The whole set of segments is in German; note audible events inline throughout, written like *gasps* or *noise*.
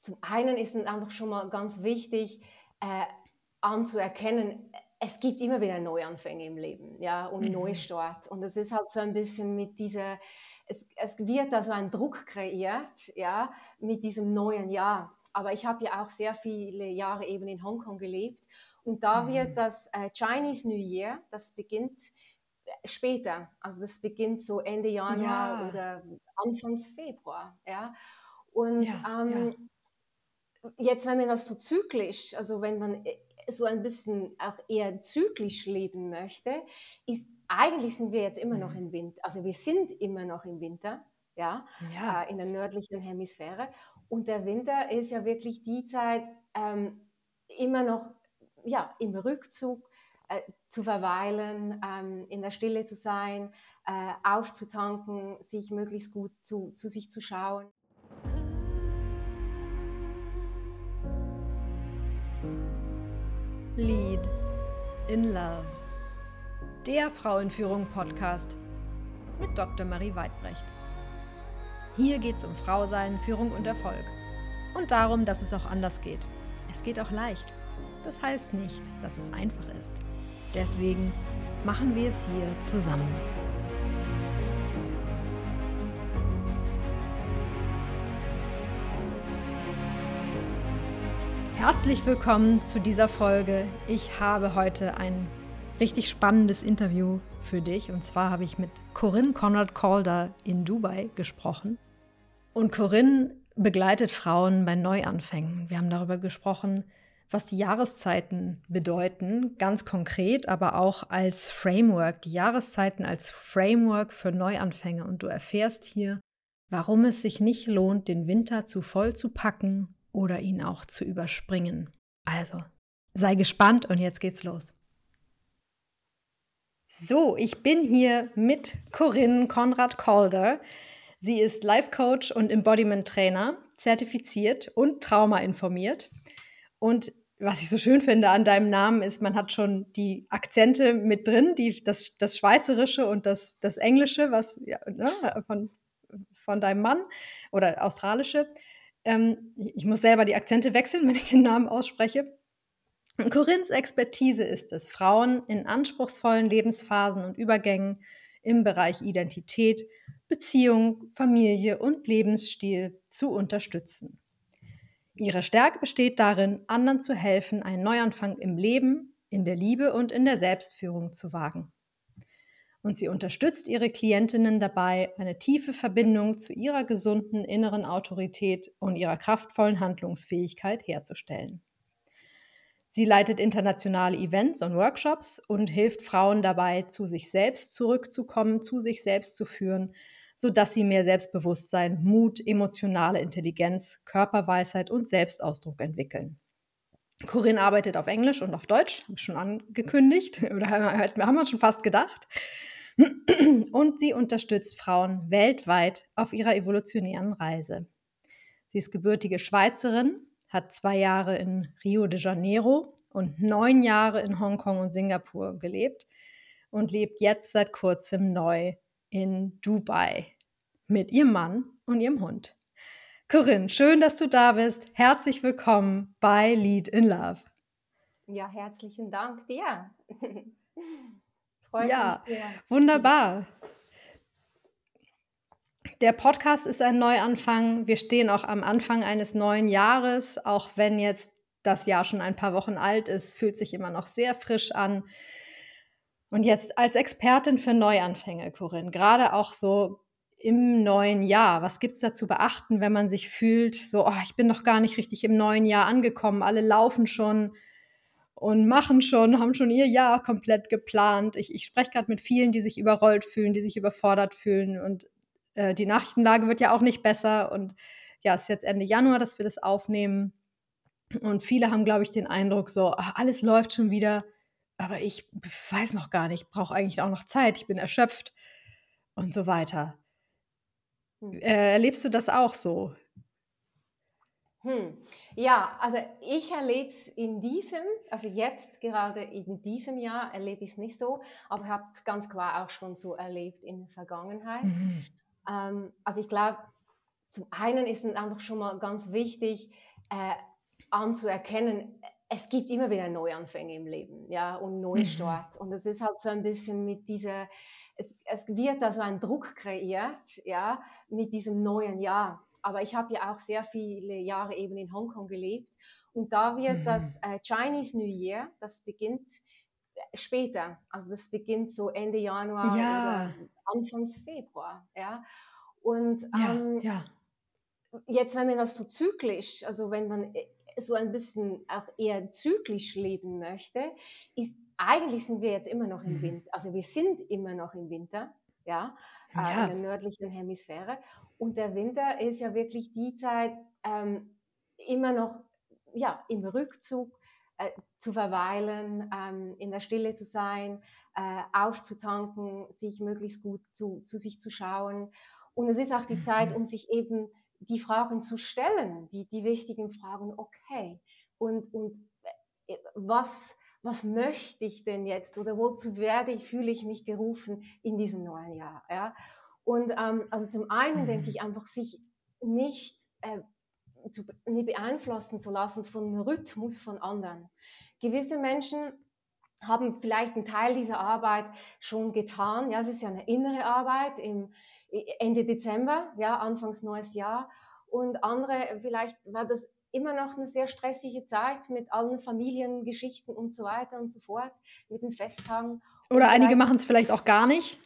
zum einen ist es einfach schon mal ganz wichtig äh, anzuerkennen, es gibt immer wieder Neuanfänge im Leben, ja, und mhm. Neustart. Und es ist halt so ein bisschen mit dieser, es, es wird da so ein Druck kreiert, ja, mit diesem neuen Jahr. Aber ich habe ja auch sehr viele Jahre eben in Hongkong gelebt und da mhm. wird das äh, Chinese New Year, das beginnt äh, später, also das beginnt so Ende Januar ja. oder Anfangs Februar, ja. Und ja, ähm, ja. Jetzt, wenn man das so zyklisch, also wenn man äh, so ein bisschen auch eher zyklisch leben möchte, ist eigentlich sind wir jetzt immer noch im Winter. Also wir sind immer noch im Winter, ja, ja. Äh, in der nördlichen Hemisphäre. Und der Winter ist ja wirklich die Zeit ähm, immer noch ja, im Rückzug äh, zu verweilen, ähm, in der Stille zu sein, äh, aufzutanken, sich möglichst gut zu, zu sich zu schauen. Lead in Love. Der Frauenführung Podcast mit Dr. Marie Weidbrecht. Hier geht es um Frausein, Führung und Erfolg. Und darum, dass es auch anders geht. Es geht auch leicht. Das heißt nicht, dass es einfach ist. Deswegen machen wir es hier zusammen. Herzlich willkommen zu dieser Folge. Ich habe heute ein richtig spannendes Interview für dich. Und zwar habe ich mit Corinne Conrad Calder in Dubai gesprochen. Und Corinne begleitet Frauen bei Neuanfängen. Wir haben darüber gesprochen, was die Jahreszeiten bedeuten, ganz konkret, aber auch als Framework, die Jahreszeiten als Framework für Neuanfänge. Und du erfährst hier, warum es sich nicht lohnt, den Winter zu voll zu packen oder ihn auch zu überspringen. Also, sei gespannt und jetzt geht's los. So, ich bin hier mit Corinne Konrad Calder. Sie ist Life Coach und Embodiment Trainer, zertifiziert und traumainformiert. Und was ich so schön finde an deinem Namen ist, man hat schon die Akzente mit drin, die, das, das Schweizerische und das, das Englische, was ja, ne, von, von deinem Mann oder Australische. Ähm, ich muss selber die Akzente wechseln, *laughs* wenn ich den Namen ausspreche. Corinns Expertise ist es, Frauen in anspruchsvollen Lebensphasen und Übergängen im Bereich Identität, Beziehung, Familie und Lebensstil zu unterstützen. Ihre Stärke besteht darin, anderen zu helfen, einen Neuanfang im Leben, in der Liebe und in der Selbstführung zu wagen. Und sie unterstützt ihre Klientinnen dabei, eine tiefe Verbindung zu ihrer gesunden inneren Autorität und ihrer kraftvollen Handlungsfähigkeit herzustellen. Sie leitet internationale Events und Workshops und hilft Frauen dabei, zu sich selbst zurückzukommen, zu sich selbst zu führen sodass sie mehr Selbstbewusstsein, Mut, emotionale Intelligenz, Körperweisheit und Selbstausdruck entwickeln. Corinne arbeitet auf Englisch und auf Deutsch, habe ich schon angekündigt *laughs* oder haben wir schon fast gedacht. Und sie unterstützt Frauen weltweit auf ihrer evolutionären Reise. Sie ist gebürtige Schweizerin, hat zwei Jahre in Rio de Janeiro und neun Jahre in Hongkong und Singapur gelebt und lebt jetzt seit kurzem neu in Dubai mit ihrem Mann und ihrem Hund. Corinne, schön, dass du da bist. Herzlich willkommen bei Lead in Love. Ja, herzlichen Dank dir. *laughs* Freut ja, mich sehr. wunderbar. Der Podcast ist ein Neuanfang. Wir stehen auch am Anfang eines neuen Jahres, auch wenn jetzt das Jahr schon ein paar Wochen alt ist, fühlt sich immer noch sehr frisch an. Und jetzt als Expertin für Neuanfänge, Corinne, gerade auch so im neuen Jahr, was gibt es da zu beachten, wenn man sich fühlt, so, oh, ich bin noch gar nicht richtig im neuen Jahr angekommen, alle laufen schon und machen schon, haben schon ihr Jahr komplett geplant. Ich, ich spreche gerade mit vielen, die sich überrollt fühlen, die sich überfordert fühlen und äh, die Nachrichtenlage wird ja auch nicht besser und ja, es ist jetzt Ende Januar, dass wir das aufnehmen und viele haben, glaube ich, den Eindruck, so, ach, alles läuft schon wieder aber ich weiß noch gar nicht, brauche eigentlich auch noch Zeit, ich bin erschöpft und so weiter. Hm. Äh, erlebst du das auch so? Hm. Ja, also ich erlebe es in diesem, also jetzt gerade in diesem Jahr erlebe ich es nicht so, aber habe es ganz klar auch schon so erlebt in der Vergangenheit. Mhm. Ähm, also ich glaube, zum einen ist es einfach schon mal ganz wichtig äh, anzuerkennen, es gibt immer wieder Neuanfänge im Leben, ja, und Neustart. Mhm. Und es ist halt so ein bisschen mit dieser, es, es wird da so ein Druck kreiert, ja, mit diesem neuen Jahr. Aber ich habe ja auch sehr viele Jahre eben in Hongkong gelebt und da wird mhm. das äh, Chinese New Year, das beginnt äh, später, also das beginnt so Ende Januar ja. oder Anfangs Februar, ja. Und ähm, ja, ja. jetzt, wenn man das so zyklisch, also wenn man äh, so ein bisschen auch eher zyklisch leben möchte, ist eigentlich sind wir jetzt immer noch im mhm. Winter, also wir sind immer noch im Winter, ja, ja. Äh, in der nördlichen Hemisphäre. Und der Winter ist ja wirklich die Zeit ähm, immer noch ja, im Rückzug äh, zu verweilen, ähm, in der Stille zu sein, äh, aufzutanken, sich möglichst gut zu, zu sich zu schauen. Und es ist auch die Zeit, mhm. um sich eben die Fragen zu stellen, die, die wichtigen Fragen, okay, und, und äh, was, was möchte ich denn jetzt oder wozu werde ich, fühle ich mich gerufen in diesem neuen Jahr. Ja? Und ähm, also zum einen denke mhm. ich einfach, sich nicht äh, zu, nicht beeinflussen zu lassen von Rhythmus von anderen. Gewisse Menschen haben vielleicht einen Teil dieser Arbeit schon getan. Ja, es ist ja eine innere Arbeit im Ende Dezember, ja, Anfangs neues Jahr. Und andere, vielleicht war das immer noch eine sehr stressige Zeit mit allen Familiengeschichten und so weiter und so fort, mit den Festtagen. Oder einige machen es vielleicht auch gar nicht.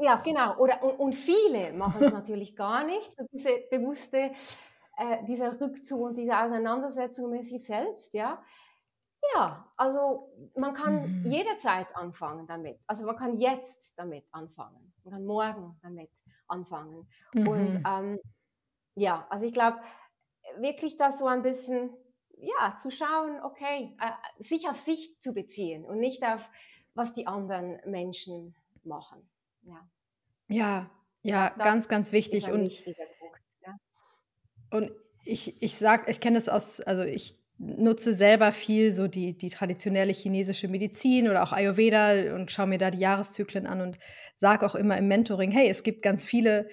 Ja, genau. Oder, und, und viele *laughs* machen es natürlich gar nicht. So diese bewusste äh, dieser Rückzug und diese Auseinandersetzung mit sich selbst, ja. Ja, also man kann mhm. jederzeit anfangen damit. Also man kann jetzt damit anfangen. Man kann morgen damit anfangen. Mhm. Und ähm, ja, also ich glaube, wirklich da so ein bisschen, ja, zu schauen, okay, äh, sich auf sich zu beziehen und nicht auf, was die anderen Menschen machen. Ja, ja, ja, das ganz, ganz wichtig. und und ich, ich sag, ich kenne es aus, also ich nutze selber viel so die, die traditionelle chinesische Medizin oder auch Ayurveda und schaue mir da die Jahreszyklen an und sage auch immer im Mentoring, hey, es gibt ganz viele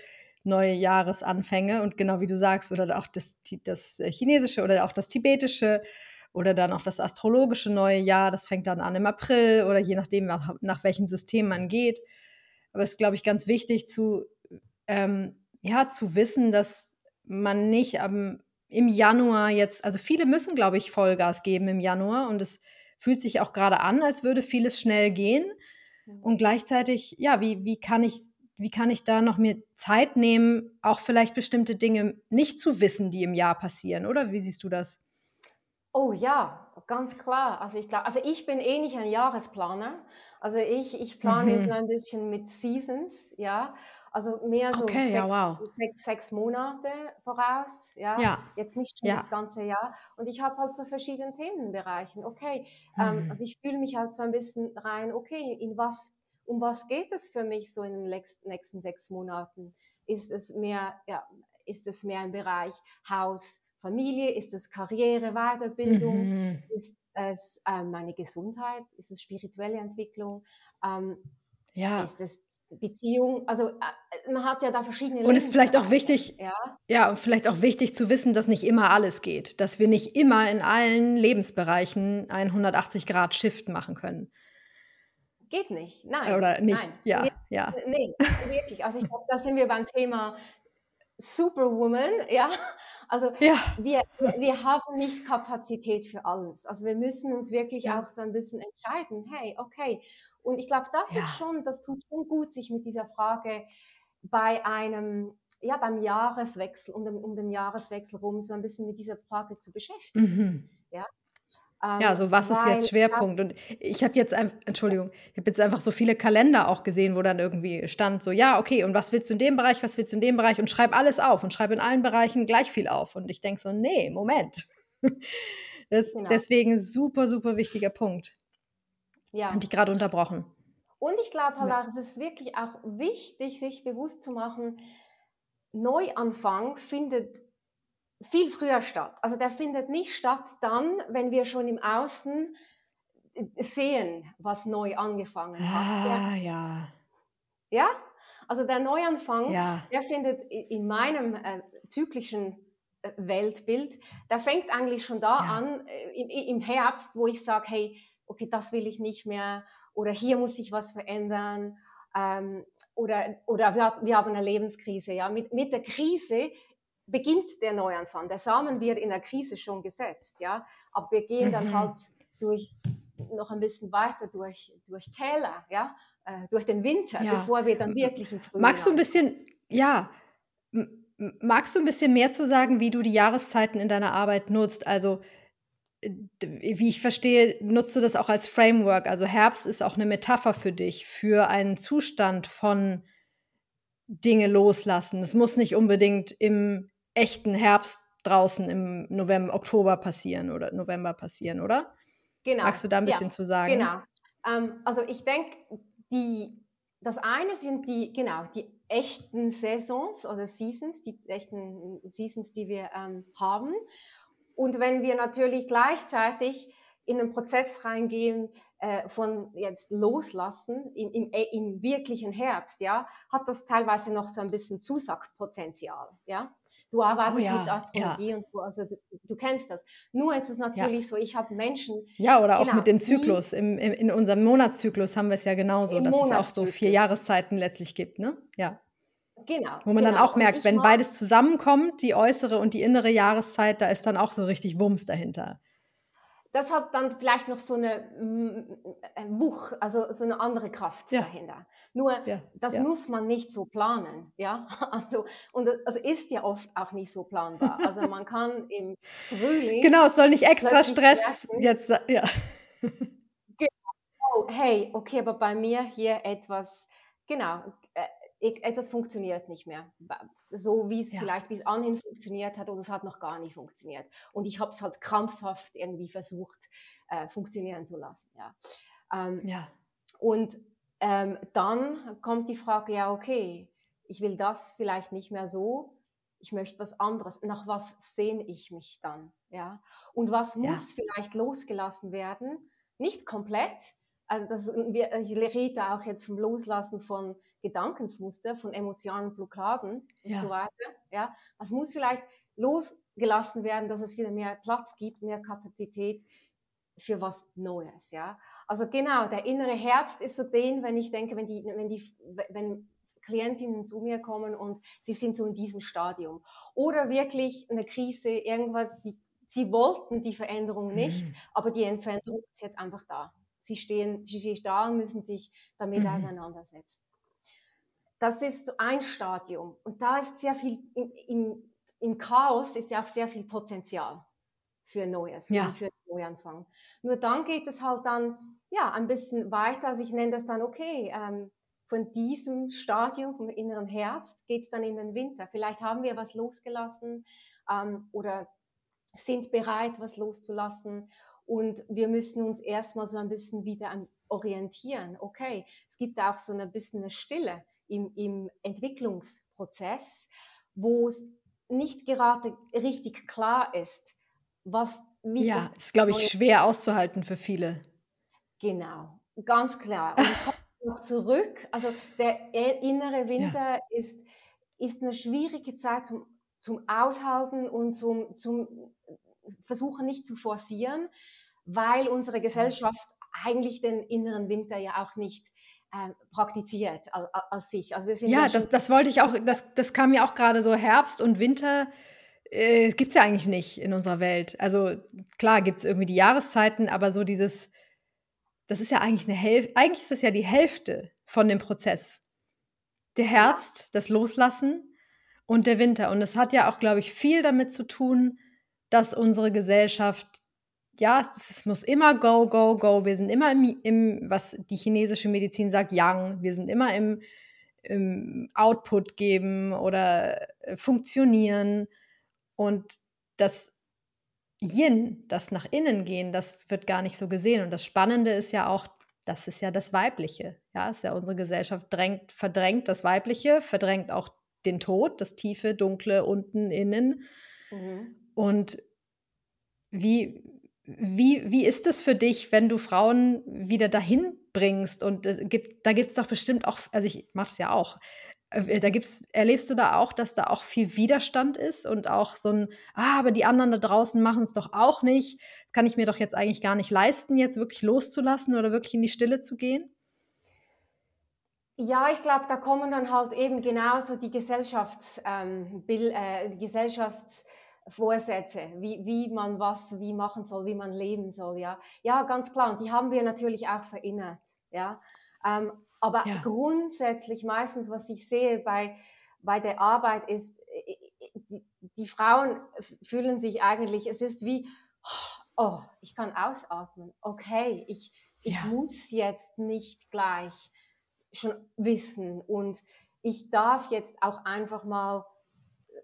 neue Jahresanfänge und genau wie du sagst, oder auch das, das chinesische oder auch das tibetische oder dann auch das astrologische neue Jahr, das fängt dann an im April oder je nachdem, nach, nach welchem System man geht. Aber es ist, glaube ich, ganz wichtig zu, ähm, ja, zu wissen, dass man nicht am, im Januar jetzt, also viele müssen, glaube ich, Vollgas geben im Januar und es fühlt sich auch gerade an, als würde vieles schnell gehen. Mhm. Und gleichzeitig, ja, wie, wie kann ich wie kann ich da noch mir Zeit nehmen, auch vielleicht bestimmte Dinge nicht zu wissen, die im Jahr passieren, oder? Wie siehst du das? Oh ja, ganz klar. Also ich, glaub, also ich bin eh nicht ein Jahresplaner. Also ich, ich plane mhm. so ein bisschen mit Seasons, ja. Also mehr so okay, sechs, ja, wow. sechs, sechs, Monate voraus, ja? ja. Jetzt nicht schon ja. das ganze Jahr. Und ich habe halt so verschiedene Themenbereichen. Okay, ähm, mhm. ähm, also ich fühle mich halt so ein bisschen rein, okay, in was, um was geht es für mich so in den nächsten sechs Monaten? Ist es mehr, ja, ist es mehr im Bereich Haus, Familie? Ist es Karriere, Weiterbildung? Mhm. Ist es äh, meine Gesundheit? Ist es spirituelle Entwicklung? Ähm, ja. Ist es Beziehung, also äh, man hat ja da verschiedene Und es ist vielleicht auch wichtig, ja? ja, vielleicht auch wichtig zu wissen, dass nicht immer alles geht, dass wir nicht immer in allen Lebensbereichen einen 180-Grad-Shift machen können. Geht nicht, nein. Oder nicht, nein. ja, wir, ja. Nee, wirklich. Also ich glaube, da sind wir beim Thema Superwoman, ja. Also ja. Wir, wir haben nicht Kapazität für alles. Also wir müssen uns wirklich ja. auch so ein bisschen entscheiden, hey, okay, und ich glaube, das ja. ist schon, das tut schon gut, sich mit dieser Frage bei einem, ja, beim Jahreswechsel, um den, um den Jahreswechsel rum, so ein bisschen mit dieser Frage zu beschäftigen. Mhm. Ja. Ja, ähm, so was ist jetzt Schwerpunkt? Und ich habe jetzt einfach, Entschuldigung, ich habe jetzt einfach so viele Kalender auch gesehen, wo dann irgendwie stand, so, ja, okay, und was willst du in dem Bereich, was willst du in dem Bereich? Und schreib alles auf und schreib in allen Bereichen gleich viel auf. Und ich denke so, nee, Moment. *laughs* Das, genau. Deswegen super, super wichtiger Punkt. Ja. Habe ich gerade unterbrochen. Und ich glaube auch, es ist wirklich auch wichtig, sich bewusst zu machen, Neuanfang findet viel früher statt. Also der findet nicht statt dann, wenn wir schon im Außen sehen, was neu angefangen hat. Ah, ja. Ja? Also der Neuanfang, Ja. der findet in meinem äh, zyklischen äh, Weltbild, der fängt eigentlich schon da Ja. an, äh, im, im Herbst, wo ich sage, hey, okay, das will ich nicht mehr oder hier muss sich was verändern ähm, oder, oder wir, wir haben eine Lebenskrise. Ja? Mit, mit der Krise beginnt der Neuanfang. Der Samen wird in der Krise schon gesetzt, ja, aber wir gehen dann Mhm. halt durch noch ein bisschen weiter durch, durch Täler, ja, äh, durch den Winter, Ja. bevor wir dann wirklich im Frühling Magst du ein bisschen, ja, magst du ein bisschen mehr zu sagen, wie du die Jahreszeiten in deiner Arbeit nutzt? Also, wie ich verstehe, nutzt du das auch als Framework. Also Herbst ist auch eine Metapher für dich, für einen Zustand von Dinge loslassen. Es muss nicht unbedingt im echten Herbst draußen im November, Oktober passieren oder November passieren, oder? Genau, Magst du da ein ja, bisschen zu sagen? genau. Ähm, also ich denke, die, das eine sind die, genau, die echten Saisons oder Seasons, die echten Seasons, die wir ähm, haben. Und wenn wir natürlich gleichzeitig in einen Prozess reingehen äh, von jetzt loslassen im, im, äh, im wirklichen Herbst, ja, hat das teilweise noch so ein bisschen Zusatzpotenzial, ja. Du arbeitest Oh ja, mit Astrologie und so, also du, du kennst das. Nur ist es Ja. natürlich so, ich habe Menschen, Ja, oder auch Genau, mit dem die- Zyklus. Im, im, in unserem Monatszyklus haben wir es ja genauso, dass es auch so vier. Jahreszeiten letztlich gibt, ne? Ja. genau. Wo man dann genau. auch Und merkt, wenn beides zusammenkommt, die äußere und die innere Jahreszeit, da ist dann auch so richtig Wumms dahinter. Das hat dann vielleicht noch so eine mm, Wuch, also so eine andere Kraft Ja. dahinter. Nur Ja, das ja. muss man nicht so planen, ja. *laughs* Also und also ist ja oft auch nicht so planbar. Also man kann im Frühling, Genau, es soll nicht extra Stress merken- jetzt, ja. oh, hey, okay, aber bei mir hier etwas, genau, äh, ich- etwas funktioniert nicht mehr. So wie es Ja. vielleicht bis anhin funktioniert hat oder es hat noch gar nicht funktioniert. Und ich habe es halt krampfhaft irgendwie versucht, äh, funktionieren zu lassen. Ja. Ähm, Ja. Und ähm, dann kommt die Frage, ja, okay, ich will das vielleicht nicht mehr so, ich möchte was anderes. Nach was sehne ich mich dann? Ja? Und was Ja. muss vielleicht losgelassen werden? Nicht komplett. Also das, wir, ich rede auch jetzt vom Loslassen von Gedankensmuster, von emotionalen Blockaden Ja. und so weiter. Ja? Was muss vielleicht losgelassen werden, dass es wieder mehr Platz gibt, mehr Kapazität für was Neues, ja. Also genau, der innere Herbst ist so den, wenn ich denke, wenn die, wenn die, wenn Klientinnen zu mir kommen und sie sind so in diesem Stadium oder wirklich eine Krise, irgendwas, die, sie wollten die Veränderung nicht, Mhm. aber die Veränderung ist jetzt einfach da. Sie stehen, sie stehen da und müssen sich damit Mhm. auseinandersetzen. Das ist ein Stadium und da ist sehr viel im, im, im Chaos ist ja auch sehr viel Potenzial für Neues, Ja. für Neuanfang. Nur dann geht es halt dann ja ein bisschen weiter. Also ich nenne das dann okay. Ähm, von diesem Stadium, vom inneren Herbst, geht es dann in den Winter. Vielleicht haben wir was losgelassen ähm, oder sind bereit, was loszulassen. Und wir müssen uns erstmal so ein bisschen wieder orientieren. Okay, es gibt auch so ein bisschen eine Stille im, im Entwicklungsprozess, wo es nicht gerade richtig klar ist, was, wie Ja, das ist, glaube ich, schwer auszuhalten für viele. Genau, ganz klar. Und ich komme *laughs* noch zurück. Also der e- innere Winter ist, ist eine schwierige Zeit zum, zum Aushalten und zum, zum Versuchen nicht zu forcieren, weil unsere Gesellschaft eigentlich den inneren Winter ja auch nicht äh, praktiziert als, als sich. Also wir sind Ja, das, das wollte ich auch, das, das kam mir auch gerade so Herbst und Winter. Äh, gibt es ja eigentlich nicht in unserer Welt. Also klar gibt es irgendwie die Jahreszeiten, aber so dieses, das ist ja eigentlich eine Hälfte, eigentlich ist es ja die Hälfte von dem Prozess. Der Herbst, das Loslassen und der Winter. Und es hat ja auch, glaube ich, viel damit zu tun, dass unsere Gesellschaft, ja, es, muss immer go, go, go. Wir sind immer im, im, was die chinesische Medizin sagt, Yang. Wir sind immer im, im Output geben oder äh, funktionieren. Und das Yin, das nach innen gehen, das wird gar nicht so gesehen. Und das Spannende ist ja auch, das ist ja das Weibliche. Ja, ist ja unsere Gesellschaft drängt, verdrängt das Weibliche, verdrängt auch den Tod, das Tiefe, Dunkle, unten, innen. Mhm. Und wie, wie, wie ist es für dich, wenn du Frauen wieder dahin bringst? Und es gibt, da gibt es doch bestimmt auch, also ich mache es ja auch, äh, da gibt's erlebst du da auch, dass da auch viel Widerstand ist und auch so ein, „Ah, aber die anderen da draußen machen es doch auch nicht. Das kann ich mir doch jetzt eigentlich gar nicht leisten, jetzt wirklich loszulassen oder wirklich in die Stille zu gehen?“ Ja, ich glaube, da kommen dann halt eben genauso die Gesellschafts ähm, Bill äh, die Gesellschaftsvorsätze, wie wie man was wie machen soll, wie man leben soll, ja. Ja, ganz klar und die haben wir natürlich auch verinnert, ja. Ähm, aber Ja. grundsätzlich meistens, was ich sehe bei bei der Arbeit ist, die die Frauen fühlen sich eigentlich es ist wie: „Oh, ich kann ausatmen. Okay, ich ich Ja. muss jetzt nicht gleich schon wissen und ich darf jetzt auch einfach mal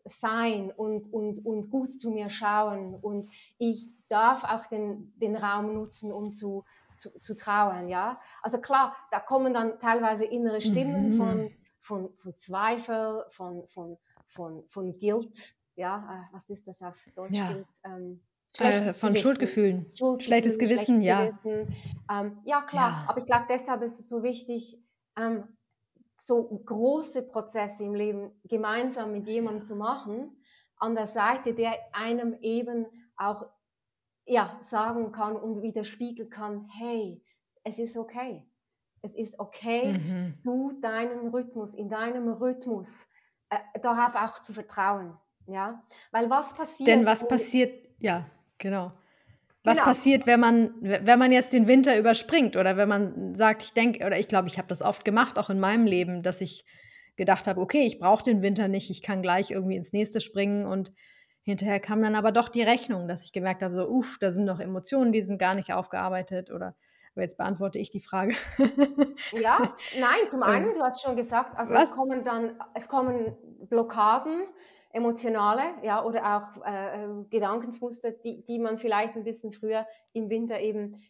sein und, und, und gut zu mir schauen und ich darf auch den, den Raum nutzen, um zu, zu, zu trauern, ja. Also klar, da kommen dann teilweise innere Stimmen Mhm. von, von, von Zweifel, von, von, von, von Guilt, ja, äh, was ist das auf Deutsch, Ja. Guilt? Ähm, Äh, schlechtes von Gewissen. Schuldgefühlen. Schlechtes Schuldgefühle, Gewissen, schlechtes ja. Gewissen. Ähm, ja, klar, Ja. aber ich glaube, deshalb ist es so wichtig, ähm, so große Prozesse im Leben gemeinsam mit jemandem zu machen, an der Seite, der einem eben auch ja, sagen kann und widerspiegeln kann, hey, es ist okay. Es ist okay, Mhm. du deinen Rhythmus, in deinem Rhythmus äh, darauf auch zu vertrauen. Ja? Weil was Denn passiert, was wenn, passiert ja, genau. Was genau, passiert, wenn man we wenn man jetzt den Winter überspringt oder wenn man sagt: „Ich denke“ oder ich glaube, ich habe das oft gemacht, auch in meinem Leben, dass ich gedacht habe: „Okay, ich brauche den Winter nicht, ich kann gleich irgendwie ins Nächste springen.“ Und hinterher kam dann aber doch die Rechnung, dass ich gemerkt habe, so: „Uff, da sind noch Emotionen, die sind gar nicht aufgearbeitet“ oder aber jetzt beantworte ich die Frage. *laughs* Ja, nein, zum einen, Ähm, du hast schon gesagt, also es was? kommen dann, es kommen Blockaden, emotionale, ja, oder auch äh, äh, Gedankensmuster, die, die man vielleicht ein bisschen früher im Winter eben,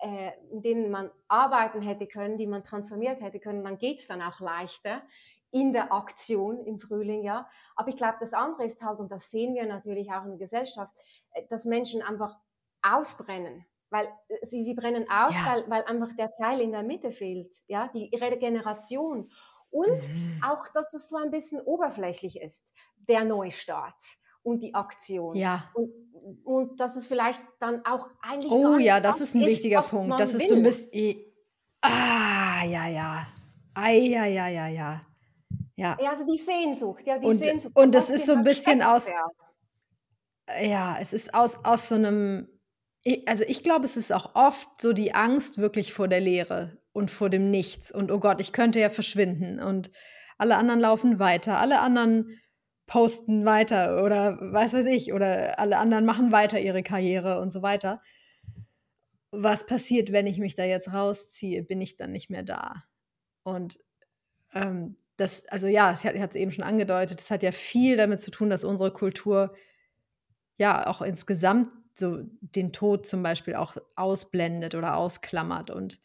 äh, in denen man arbeiten hätte können, die man transformiert hätte können, dann geht's dann auch leichter in der Aktion im Frühling, ja. Aber ich glaube, das andere ist halt, und das sehen wir natürlich auch in der Gesellschaft, äh, dass Menschen einfach ausbrennen weil äh, sie, sie brennen aus, Ja. weil, weil einfach der Teil in der Mitte fehlt, ja, die Regeneration. Und Mhm. auch, dass es so ein bisschen oberflächlich ist, der Neustart und die Aktion. Ja. Und, und dass es vielleicht dann auch eigentlich Oh ja, das ist 'n ist, wichtiger Punkt. Das ist so 'n will. bisschen i ah, ja, ja. Ei, ja, ja, ja, ja. Ja. Ja, also die Sehnsucht, ja, die Und Sehnsucht, und das ist so 'n bisschen aus ja, es ist aus aus so 'nem i also, ich glaube, es ist auch oft so die Angst wirklich vor der Leere und vor dem Nichts und: „Oh Gott, ich könnte ja verschwinden und alle anderen laufen weiter, alle anderen posten weiter“ oder was weiß ich, oder alle anderen machen weiter ihre Karriere und so weiter. Was passiert, wenn ich mich da jetzt rausziehe? Bin ich dann nicht mehr da? Und, ähm, das also, ja, ich ha hatte es eben schon angedeutet, das hat ja viel damit zu tun, dass unsere Kultur ja auch insgesamt so den Tod zum Beispiel auch ausblendet oder ausklammert. Und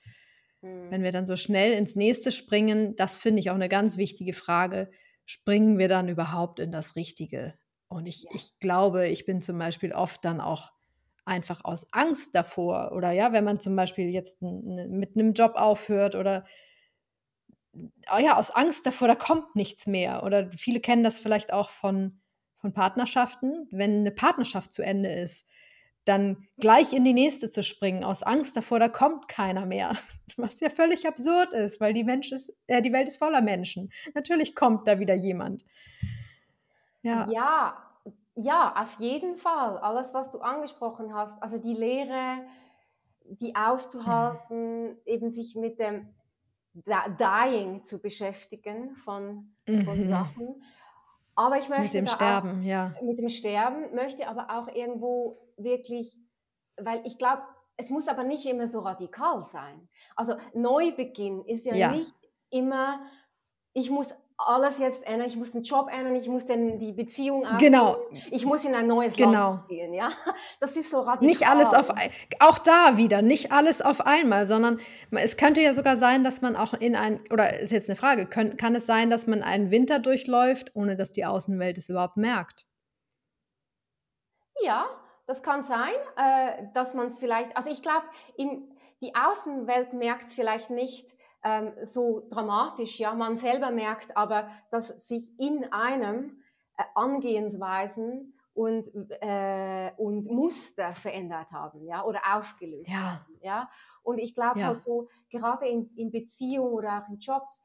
wenn Hm. wir dann so schnell ins Nächste springen, das finde ich auch 'ne ganz wichtige Frage, springen wir dann überhaupt in das Richtige? Und ich ich glaube, ich bin zum Beispiel oft dann auch einfach aus Angst davor oder ja, wenn man zum Beispiel jetzt mit 'nem Job aufhört oder ah ja, aus Angst davor, da kommt nichts mehr. Oder viele kennen das vielleicht auch von von Partnerschaften. Wenn 'ne Partnerschaft zu Ende ist, dann gleich in die nächste zu springen, aus Angst davor, da kommt keiner mehr. *laughs* Was ja völlig absurd ist, weil die Mensch ist äh, die Welt ist voller Menschen. Natürlich kommt da wieder jemand. Ja. Ja, ja, auf jeden Fall. Alles, was du angesprochen hast, also die Lehre, die Mhm. auszuhalten, eben sich mit dem Dying zu beschäftigen von von Mhm. Sachen. Aber ich Mit möchte dem da auch Sterben, ja. mit dem Sterben, möchte aber auch irgendwo wirklich weil ich glaube, es muss aber nicht immer so radikal sein. Also, Neubeginn ist ja Ja, nicht immer: „Ich muss alles jetzt ändern, ich muss den Job ändern, ich muss den die Beziehung aufgeben, genau, ich muss in ein neues Land genau. ziehen“, ja? *laughs* Das ist so Nicht alles radikal. auf auch da wieder, nicht alles auf einmal, sondern es könnte ja sogar sein, dass man auch in ein oder ist jetzt 'ne Frage, könn kann es sein, dass man einen Winter durchläuft, ohne dass die Außenwelt es überhaupt merkt? Ja, das kann sein, äh, dass man's vielleicht also, ich glaube, die Außenwelt merkt's vielleicht nicht, ähm, so dramatisch. Ja, man selber merkt aber, dass sich in einem äh, Angehensweisen und, äh, und Muster verändert haben, ja, oder aufgelöst Ja. haben, ja. Und ich glaube Ja. halt so, gerade in, in Beziehungen oder auch in Jobs,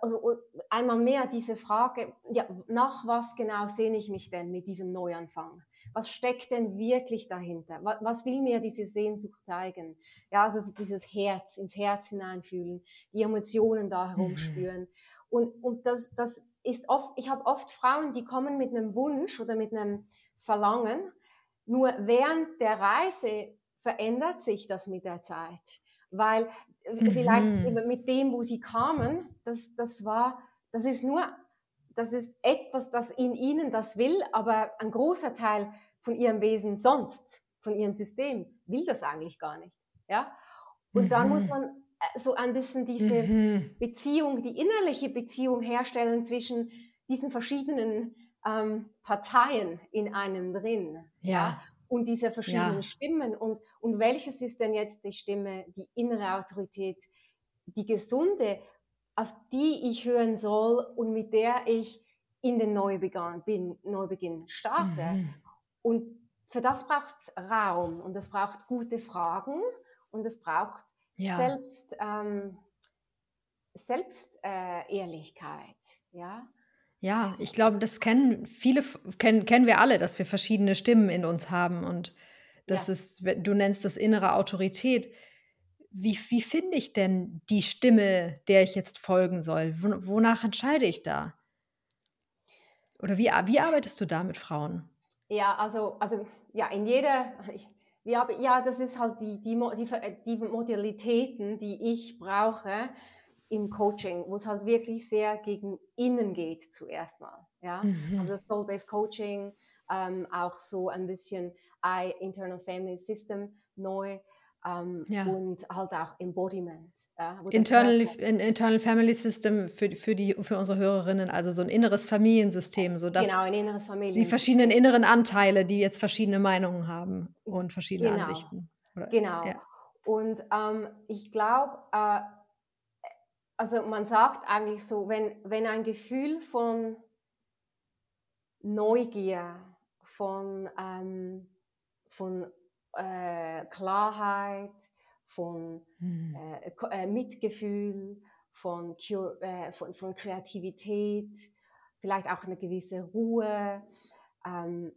also äh, einmal mehr diese Frage, ja, nach was genau sehne ich mich denn mit diesem Neuanfang? Was steckt denn wirklich dahinter? Was, was will mir diese Sehnsucht zeigen? Ja, also so dieses Herz, ins Herz hineinfühlen, die Emotionen da herumspüren. Und, und das, das ist oft, ich habe oft Frauen, die kommen mit einem Wunsch oder mit einem Verlangen, nur während der Reise verändert sich das mit der Zeit. Weil vielleicht Mhm. eben mit dem, wo sie kamen, das, das war, das ist nur, das ist etwas, das in ihnen das will, aber ein großer Teil von ihrem Wesen sonst, von ihrem System, will das eigentlich gar nicht. Ja? Und dann muss Mhm. man äh, so ein bisschen diese Mhm. Beziehung, die innerliche Beziehung herstellen zwischen diesen verschiedenen ähm, Parteien in einem drin. Ja. Und diese verschiedenen Ja. Stimmen. Und, und welches ist denn jetzt die Stimme, die innere Autorität, die gesunde, auf die ich hören soll und mit der ich in den Neubeginn, bin, Neubeginn starte? Mhm. Und für das braucht es Raum und es braucht gute Fragen und es braucht Ja. selbst, ähm, selbst äh, ja. Ja, ich glaube, das kennen viele, kennen, kennen wir alle, dass wir verschiedene Stimmen in uns haben und das Ja. ist, du nennst das innere Autorität. Wie, wie finde ich denn die Stimme, der ich jetzt folgen soll? Wo, wonach entscheide ich da? Oder wie, wie arbeitest du da mit Frauen? Ja, also, also ja, in jeder, ja, ja, das ist halt die, die, die, die Modalitäten, die ich brauche im Coaching, wo es halt wirklich sehr gegen innen geht zuerst mal. Ja? Mhm. Also Soul-Based Coaching, ähm, auch so ein bisschen I, Internal Family System neu ähm, Ja. und halt auch Embodiment. Ja? Internal, in- Internal Family System für, für, die, für unsere Hörerinnen, also so ein inneres Familiensystem, sodass genau, ein inneres Familien. die verschiedenen inneren Anteile, die jetzt verschiedene Meinungen haben und verschiedene Genau. Ansichten. Oder, Genau. Ja. Und ähm, ich glaube, äh, also man sagt eigentlich so, wenn, wenn ein Gefühl von Neugier, von, ähm, von äh, Klarheit, von Hm. äh, äh, Mitgefühl, von, äh, von, von Kreativität, vielleicht auch eine gewisse Ruhe. Ähm,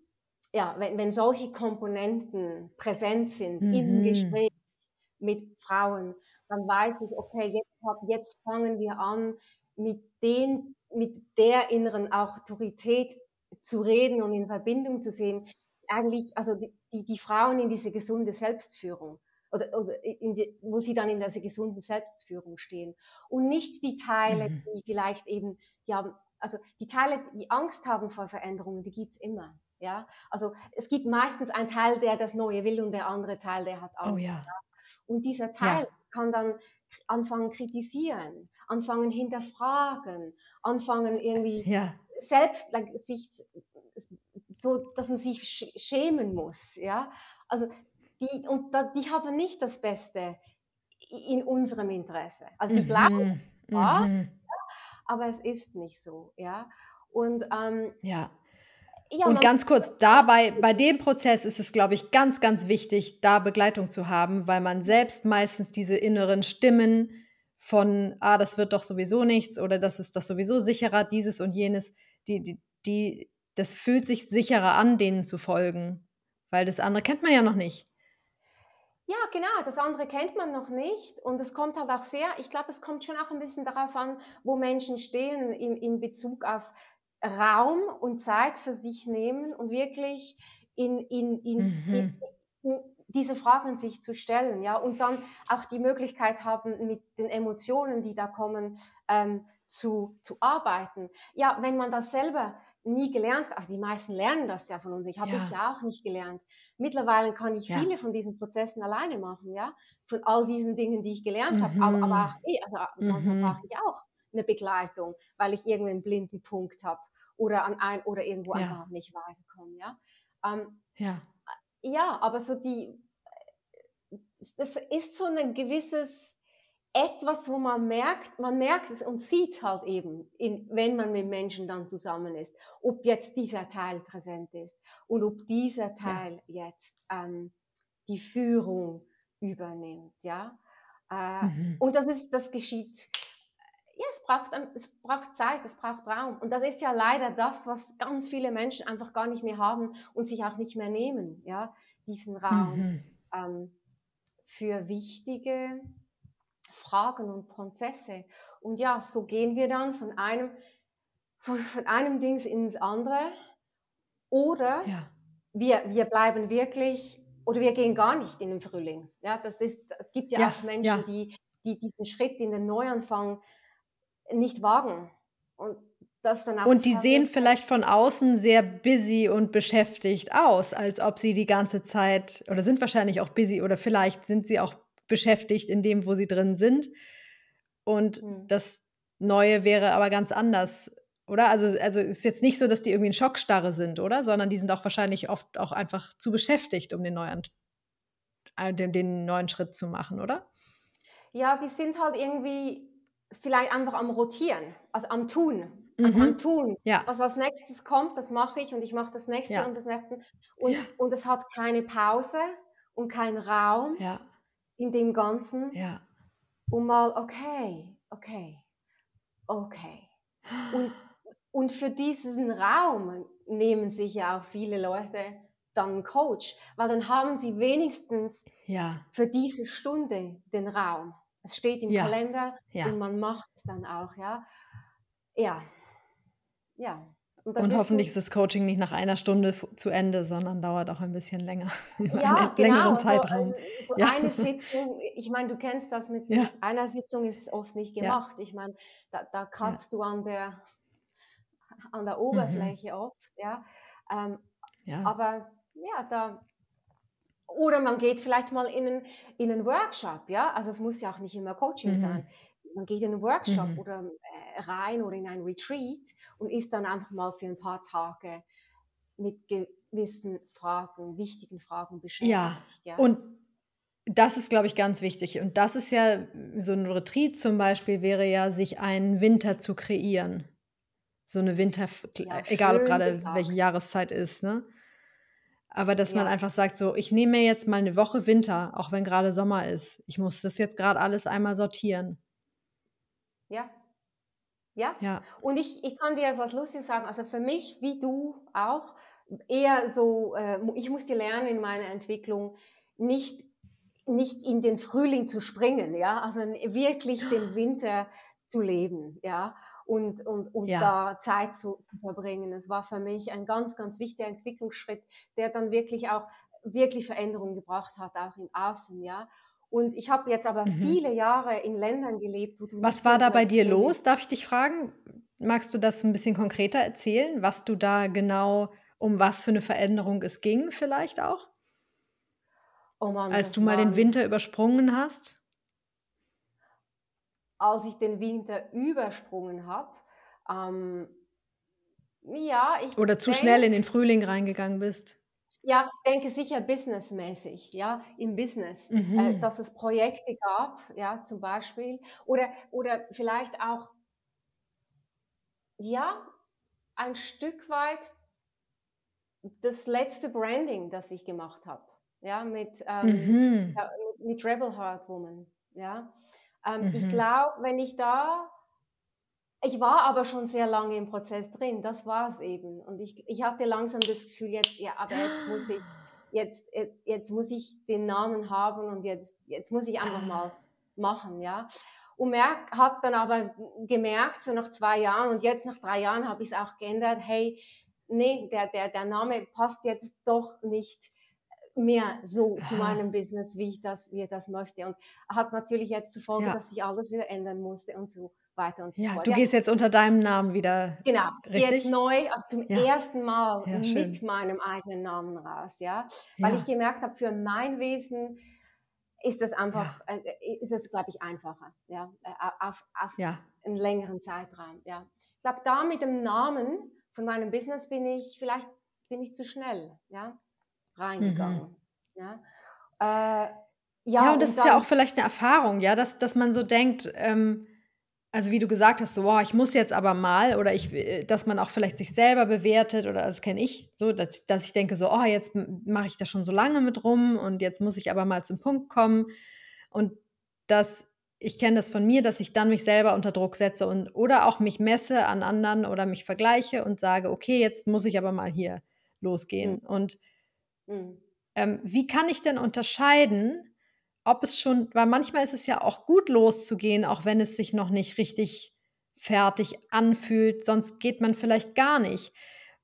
ja, wenn, wenn solche Komponenten präsent sind im Mhm. Gespräch mit Frauen, dann weiß ich, okay, jetzt, hab- jetzt fangen wir an, mit, den, mit der inneren Autorität zu reden und in Verbindung zu sehen. Eigentlich, also die, die, die Frauen in diese gesunde Selbstführung oder, oder in die, wo sie dann in dieser gesunden Selbstführung stehen und nicht die Teile, Mhm. die vielleicht eben, die haben, also die Teile, die Angst haben vor Veränderungen, die gibt's immer. Ja, also es gibt meistens einen Teil, der das Neue will und der andere Teil, der hat Angst. Oh ja. Und dieser Teil kann dann anfangen kritisieren, anfangen hinterfragen, anfangen irgendwie Ja. selbst like, sich so, dass man sich sch- schämen muss, ja. Also die und da, die haben nicht das Beste in unserem Interesse. Also die glauben, Mhm. ja. Mhm. aber es ist nicht so, ja. Und ähm, Ja. Ja, Und ganz kurz, dabei, bei dem Prozess ist es, glaube ich, ganz, ganz wichtig, da Begleitung zu haben, weil man selbst meistens diese inneren Stimmen von, ah, das wird doch sowieso nichts oder das ist das sowieso sicherer, dieses und jenes, die, die, die, das fühlt sich sicherer an, denen zu folgen, weil das andere kennt man ja noch nicht. Ja, genau, das andere kennt man noch nicht und es kommt halt auch sehr, ich glaube, es kommt schon auch ein bisschen darauf an, wo Menschen stehen in, in Bezug auf Raum und Zeit für sich nehmen und wirklich in, in, in, Mhm. in, in diese Fragen sich zu stellen, ja, und dann auch die Möglichkeit haben, mit den Emotionen, die da kommen, ähm, zu, zu arbeiten. Ja, wenn man das selber nie gelernt, also die meisten lernen das ja von uns, ich habe Ja. ja auch nicht gelernt. Mittlerweile kann ich Ja. viele von diesen Prozessen alleine machen, ja, von all diesen Dingen, die ich gelernt habe, aber, Mhm. aber auch eh, also manchmal Mhm. brauche ich auch eine Begleitung, weil ich irgendwie einen blinden Punkt habe oder an ein oder irgendwo Ja. einfach nicht weiterkomme, ja. Ähm, Ja. ja, aber so die, das ist so ein gewisses etwas, wo man merkt, man merkt es und sieht es halt eben, in, wenn man mit Menschen dann zusammen ist, ob jetzt dieser Teil präsent ist und ob dieser Teil ja. jetzt ähm, die Führung übernimmt, ja. Äh, mhm. Und das ist, das geschieht. Ja, es braucht, es braucht Zeit, es braucht Raum. Und das ist ja leider das, was ganz viele Menschen einfach gar nicht mehr haben und sich auch nicht mehr nehmen, ja, diesen Raum mhm. ähm, für wichtige Fragen und Prozesse. Und ja, so gehen wir dann von einem, von, von einem Dings ins andere. Oder ja. wir, wir bleiben wirklich, oder wir gehen gar nicht in den Frühling. Ja, das ist, es gibt ja, ja auch Menschen, ja. Die, die diesen Schritt in den Neuanfang nicht wagen. Und das dann auch und die sehen vielleicht von außen sehr busy und beschäftigt aus, als ob sie die ganze Zeit oder sind wahrscheinlich auch busy oder vielleicht sind sie auch beschäftigt in dem, wo sie drin sind. Und mhm. das Neue wäre aber ganz anders, oder? Also, also ist jetzt nicht so, dass die irgendwie in Schockstarre sind, oder? Sondern die sind auch wahrscheinlich oft auch einfach zu beschäftigt, um den neuen, äh, den, den neuen Schritt zu machen, oder? Ja, die sind halt irgendwie vielleicht einfach am Rotieren, also am Tun. Mhm. Am Tun. Ja. Was als nächstes kommt, das mache ich und ich mache das nächste ja. und das nächste. Und, ja. und es hat keine Pause und keinen Raum. In dem Ganzen, um mal, okay, okay, okay. Und, und für diesen Raum nehmen sich ja auch viele Leute dann einen Coach, weil dann haben sie wenigstens für diese Stunde den Raum. Es steht im ja. Kalender ja. und man macht es dann auch, ja. Ja. Ja. Und, und hoffentlich so, ist das Coaching nicht nach einer Stunde zu Ende, sondern dauert auch ein bisschen länger. *laughs* Ja, genau. Zeitraum. So, so ja. eine *laughs* Sitzung, ich meine, du kennst das mit ja. einer Sitzung ist es oft nicht gemacht. Ja. Ich meine, da, da kratzt du an der, an der Oberfläche mhm. oft, ja. Ähm, ja. Aber ja, da, oder man geht vielleicht mal in einen, in einen Workshop, ja. Also es muss ja auch nicht immer Coaching mhm. sein man geht in einen Workshop mhm. oder äh, rein oder in ein Retreat und ist dann einfach mal für ein paar Tage mit gewissen Fragen, wichtigen Fragen beschäftigt. Ja, ja. und das ist, glaube ich, ganz wichtig. Und das ist ja, so ein Retreat zum Beispiel wäre ja, sich einen Winter zu kreieren. So eine Winter, ja, egal ob gerade welche Jahreszeit ist, ne? Aber dass ja. man einfach sagt, so, ich nehme mir jetzt mal eine Woche Winter, auch wenn gerade Sommer ist. Ich muss das jetzt gerade alles einmal sortieren. Ja. Ja. ja. Und ich, ich kann dir etwas Lustiges sagen. Also für mich, wie du auch, eher so, äh, ich musste lernen in meiner Entwicklung, nicht, nicht in den Frühling zu springen, ja, also wirklich den Winter zu leben, ja, und, und, und ja. da Zeit zu, zu verbringen. Es war für mich ein ganz, ganz wichtiger Entwicklungsschritt, der dann wirklich auch wirklich Veränderungen gebracht hat, auch im Außen, ja. Und ich habe jetzt aber mhm. viele Jahre in Ländern gelebt, wo du. Was war da bei dir los? Darf ich dich fragen? Magst du das ein bisschen konkreter erzählen, was du da genau, um was für eine Veränderung es ging, vielleicht auch? Oh Mann, als du mal den Winter übersprungen hast? Als ich den Winter übersprungen habe, ähm, ja, ich. Oder zu denk, schnell in den Frühling reingegangen bist? Ja, denke sicher businessmäßig, ja, im Business, äh, mhm. dass es Projekte gab, ja, zum Beispiel, oder, oder vielleicht auch, ja, ein Stück weit das letzte Branding, das ich gemacht habe, ja, mit, ähm, mhm. ja, mit Rebel Heart Woman, ja. Ähm, mhm. Ich glaube, wenn ich da ich war aber schon sehr lange im Prozess drin, das war es eben. Und ich, ich hatte langsam das Gefühl, jetzt, ja, aber jetzt muss ich, *gasps* jetzt, jetzt muss ich den Namen haben und jetzt, jetzt muss ich einfach mal machen, ja. Und habe dann aber gemerkt, so nach zwei Jahren und jetzt nach drei Jahren habe ich es auch geändert, hey, nee, der, der, der Name passt jetzt doch nicht mehr so zu meinem Business, wie ich das, wie ich das möchte. Und hat natürlich jetzt zur Folge, ja. dass ich alles wieder ändern musste und so weiter und so ja, fort. Du ja. gehst jetzt unter deinem Namen wieder. Genau, richtig? jetzt neu, also zum ja. ersten Mal mit meinem eigenen Namen raus, ja. Weil ich gemerkt habe, für mein Wesen ist das einfach, äh, ist es, glaube ich, einfacher, ja, äh, auf, auf einen längeren Zeitraum, ja. Ich glaube, da mit dem Namen von meinem Business bin ich, vielleicht bin ich zu schnell, ja, reingegangen, mhm. ja. Äh, Ja, Ja, und das und ist ja auch vielleicht eine Erfahrung, ja, dass dass man so denkt, ähm also, wie du gesagt hast, so: „Boah, ich muss jetzt aber mal“ oder ich äh, dass man auch vielleicht sich selber bewertet oder das kenne ich so, dass ich dass ich denke so: „Oh, jetzt mache ich da schon so lange mit rum und jetzt muss ich aber mal zum Punkt kommen.“ Und dass ich kenne das von mir, dass ich dann mich selber unter Druck setze und oder auch mich messe an anderen oder mich vergleiche und sage: „Okay, jetzt muss ich aber mal hier Mhm. losgehen.“ Und Mhm. ähm, wie kann ich denn unterscheiden, ob es schon weil manchmal ist es ja auch gut loszugehen, auch wenn es sich noch nicht richtig fertig anfühlt, sonst geht man vielleicht gar nicht.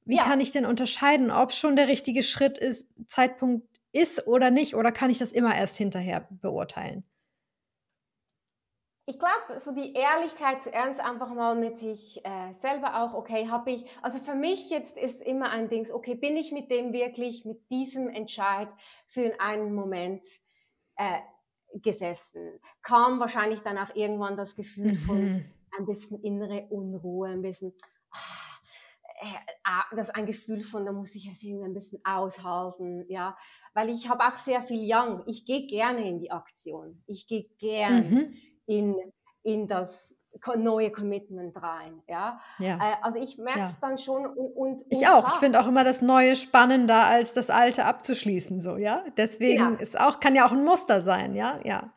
Wie Ja, kann ich denn unterscheiden, ob schon der richtige Schritt ist Zeitpunkt ist oder nicht, oder kann ich das immer erst hinterher beurteilen? Ich glaube, so die Ehrlichkeit zuerst einfach mal mit sich äh, selber auch, okay, habe ich, also für mich jetzt ist immer ein Ding, okay, bin ich mit dem wirklich, mit diesem Entscheid für einen Moment äh, gesessen? Kam wahrscheinlich dann auch irgendwann das Gefühl von Mhm. ein bisschen innere Unruhe, ein bisschen, ah, äh, ah, das ist ein Gefühl von, da muss ich es irgendwie ein bisschen aushalten, ja, weil ich habe auch sehr viel Young. Ich gehe gerne in die Aktion. Ich gehe gern Mhm. In, in das neue Commitment rein, ja. Ja, Äh, also ich merke es ja. dann schon und, und, Ich auch. Ich klar, finde auch immer das Neue spannender, als das Alte abzuschließen so, ja? Deswegen ist auch kann ja auch 'n Muster sein, ja? Ja.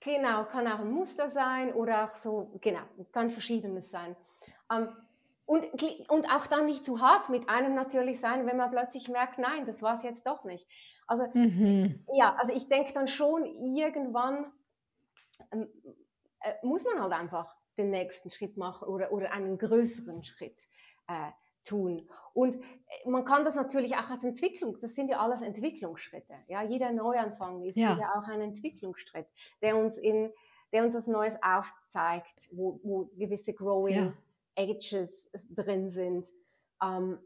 genau, kann auch ein Muster sein oder auch so, genau, kann verschiedenes sein. Ähm, und, und auch dann nicht zu hart mit einem natürlich sein, wenn man plötzlich merkt, nein, das war es jetzt doch nicht. Also Mhm. ja, also ich denke dann schon, irgendwann äh, muss man halt einfach den nächsten Schritt machen oder, oder einen größeren Schritt äh, tun. Und äh, man kann das natürlich auch als Entwicklung, das sind ja alles Entwicklungsschritte. Ja? Jeder Neuanfang ist Ja, auch ein Entwicklungsschritt, der uns, in, der uns was Neues aufzeigt, wo, wo gewisse ja. Growing Ages drin sind. Ähm,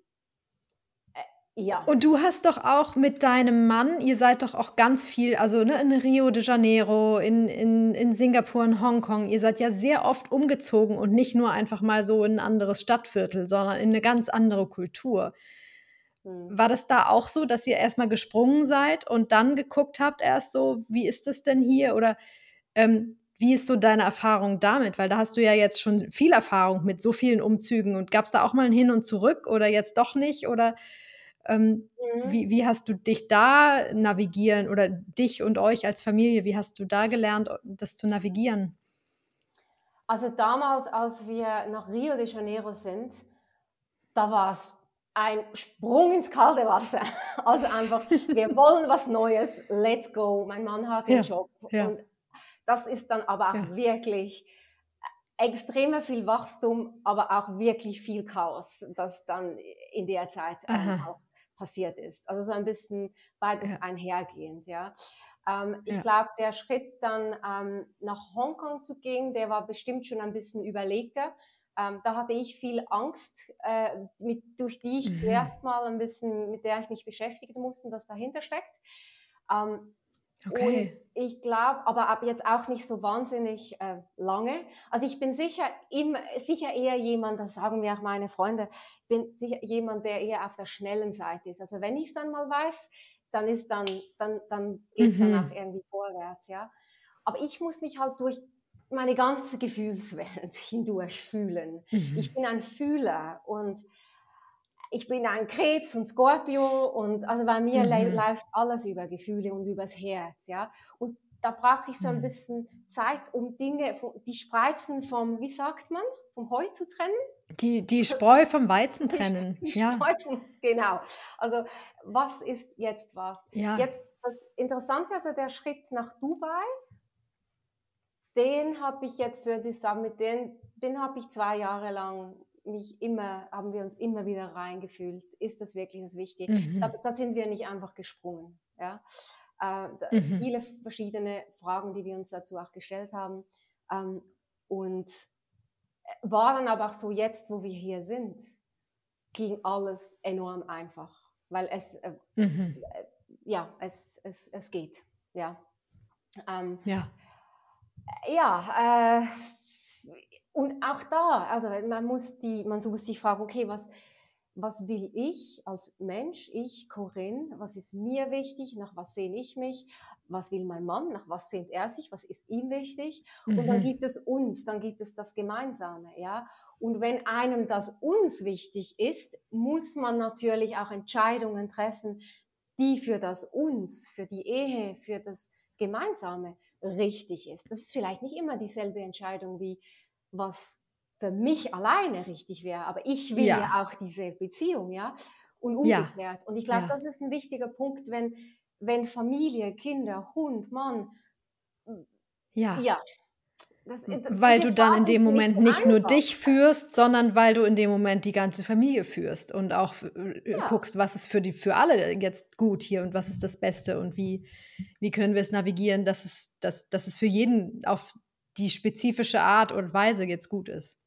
ja, Und du hast doch auch mit deinem Mann ihr seid doch auch ganz viel also, ne, in Rio de Janeiro, in in in Singapur, in Hongkong. Ihr seid ja sehr oft umgezogen und nicht nur einfach mal so in 'n anderes Stadtviertel, sondern in 'ne ganz andere Kultur. hm. War das da auch so, dass ihr erst mal gesprungen seid und dann geguckt habt erst so: „Wie ist es denn hier?“ Oder, ähm, wie ist so deine Erfahrung damit? Weil da hast du ja jetzt schon viel Erfahrung mit so vielen Umzügen und gab's da auch mal 'n Hin und Zurück oder jetzt doch nicht? Oder, ähm, Mhm. wie wie hast du dich da navigieren oder dich und euch als Familie, wie hast du da gelernt, das zu navigieren? Also damals, als wir nach Rio de Janeiro sind, da war es ein Sprung ins kalte Wasser. *laughs* Also einfach, wir *laughs* wollen was Neues, let's go. Mein Mann hat den Ja, Job ja, und das ist dann aber auch ja. wirklich extremer viel Wachstum, aber auch wirklich viel Chaos, das dann in der Zeit ähm, auch passiert ist. Also so ein bisschen beides ja, einhergehend, ja. Ähm, ich ja. glaube, der Schritt dann ähm, nach Hongkong zu gehen, der war bestimmt schon ein bisschen überlegter. Ähm, da hatte ich viel Angst, äh, mit, durch die ich Mhm. zuerst mal ein bisschen, mit der ich mich beschäftigen musste, was dahinter steckt. Ähm, und Okay. ich glaube, aber ab jetzt auch nicht so wahnsinnig äh, lange. Also ich bin sicher, immer, sicher eher jemand, das sagen mir auch meine Freunde, ich bin sicher jemand, der eher auf der schnellen Seite ist. Also wenn ich es dann mal weiß, dann ist dann, dann, dann geht es dann auch Mhm. irgendwie vorwärts, ja. Aber ich muss mich halt durch meine ganze Gefühlswelt *laughs* hindurch fühlen. Ich Mhm. bin ein Fühler und ich bin ein Krebs und Skorpio und also bei mir Mhm. läuft alles über Gefühle und übers Herz, ja. Und da brauche ich so ein Mhm. bisschen Zeit, um Dinge, die Spreizen vom, wie sagt man, vom Heu zu trennen. Die die Also Spreu vom Weizen die, trennen. die Ja, Spreu vom, genau. Also was ist jetzt was? ja. Jetzt das Interessante, also der Schritt nach Dubai, den habe ich jetzt, würde ich sagen, mit den, den habe ich zwei Jahre lang mich immer, haben wir uns immer wieder reingefühlt. Ist das wirklich das Wichtige? Da, Mhm. da sind wir nicht einfach gesprungen. Ja? Äh, da, Mhm. viele verschiedene Fragen, die wir uns dazu auch gestellt haben. Ähm, und war dann aber auch so, jetzt, wo wir hier sind, ging alles enorm einfach, weil es, äh, Mhm. ja, es, es, es geht. Ja. Ähm, Ja. Ja, äh, und auch da, also man muss die, man muss sich fragen, okay, was, was will ich als Mensch, ich, Corinne, was ist mir wichtig, nach was sehne ich mich, was will mein Mann, nach was sehnt er sich, was ist ihm wichtig. Mhm. Und dann mhm. gibt es uns, dann gibt es das Gemeinsame, ja. Und wenn einem das uns wichtig ist, muss man natürlich auch Entscheidungen treffen, die für das uns, für die Ehe, für das Gemeinsame richtig ist. Das ist vielleicht nicht immer dieselbe Entscheidung wie was für mich alleine richtig wäre, aber ich will ja, ja auch diese Beziehung, ja, und umgekehrt. Ja. Und ich glaube, ja. das ist ein wichtiger Punkt, wenn, wenn Familie, Kinder, Hund, Mann, ja, ja das, das, weil du dann in dem Moment nicht, nicht nur dich führst, sondern weil du in dem Moment die ganze Familie führst und auch äh, ja. guckst, was ist für die für alle jetzt gut hier und was ist das Beste und wie, wie können wir es navigieren, dass es, dass, dass es für jeden auf die spezifische Art und Weise jetzt gut ist.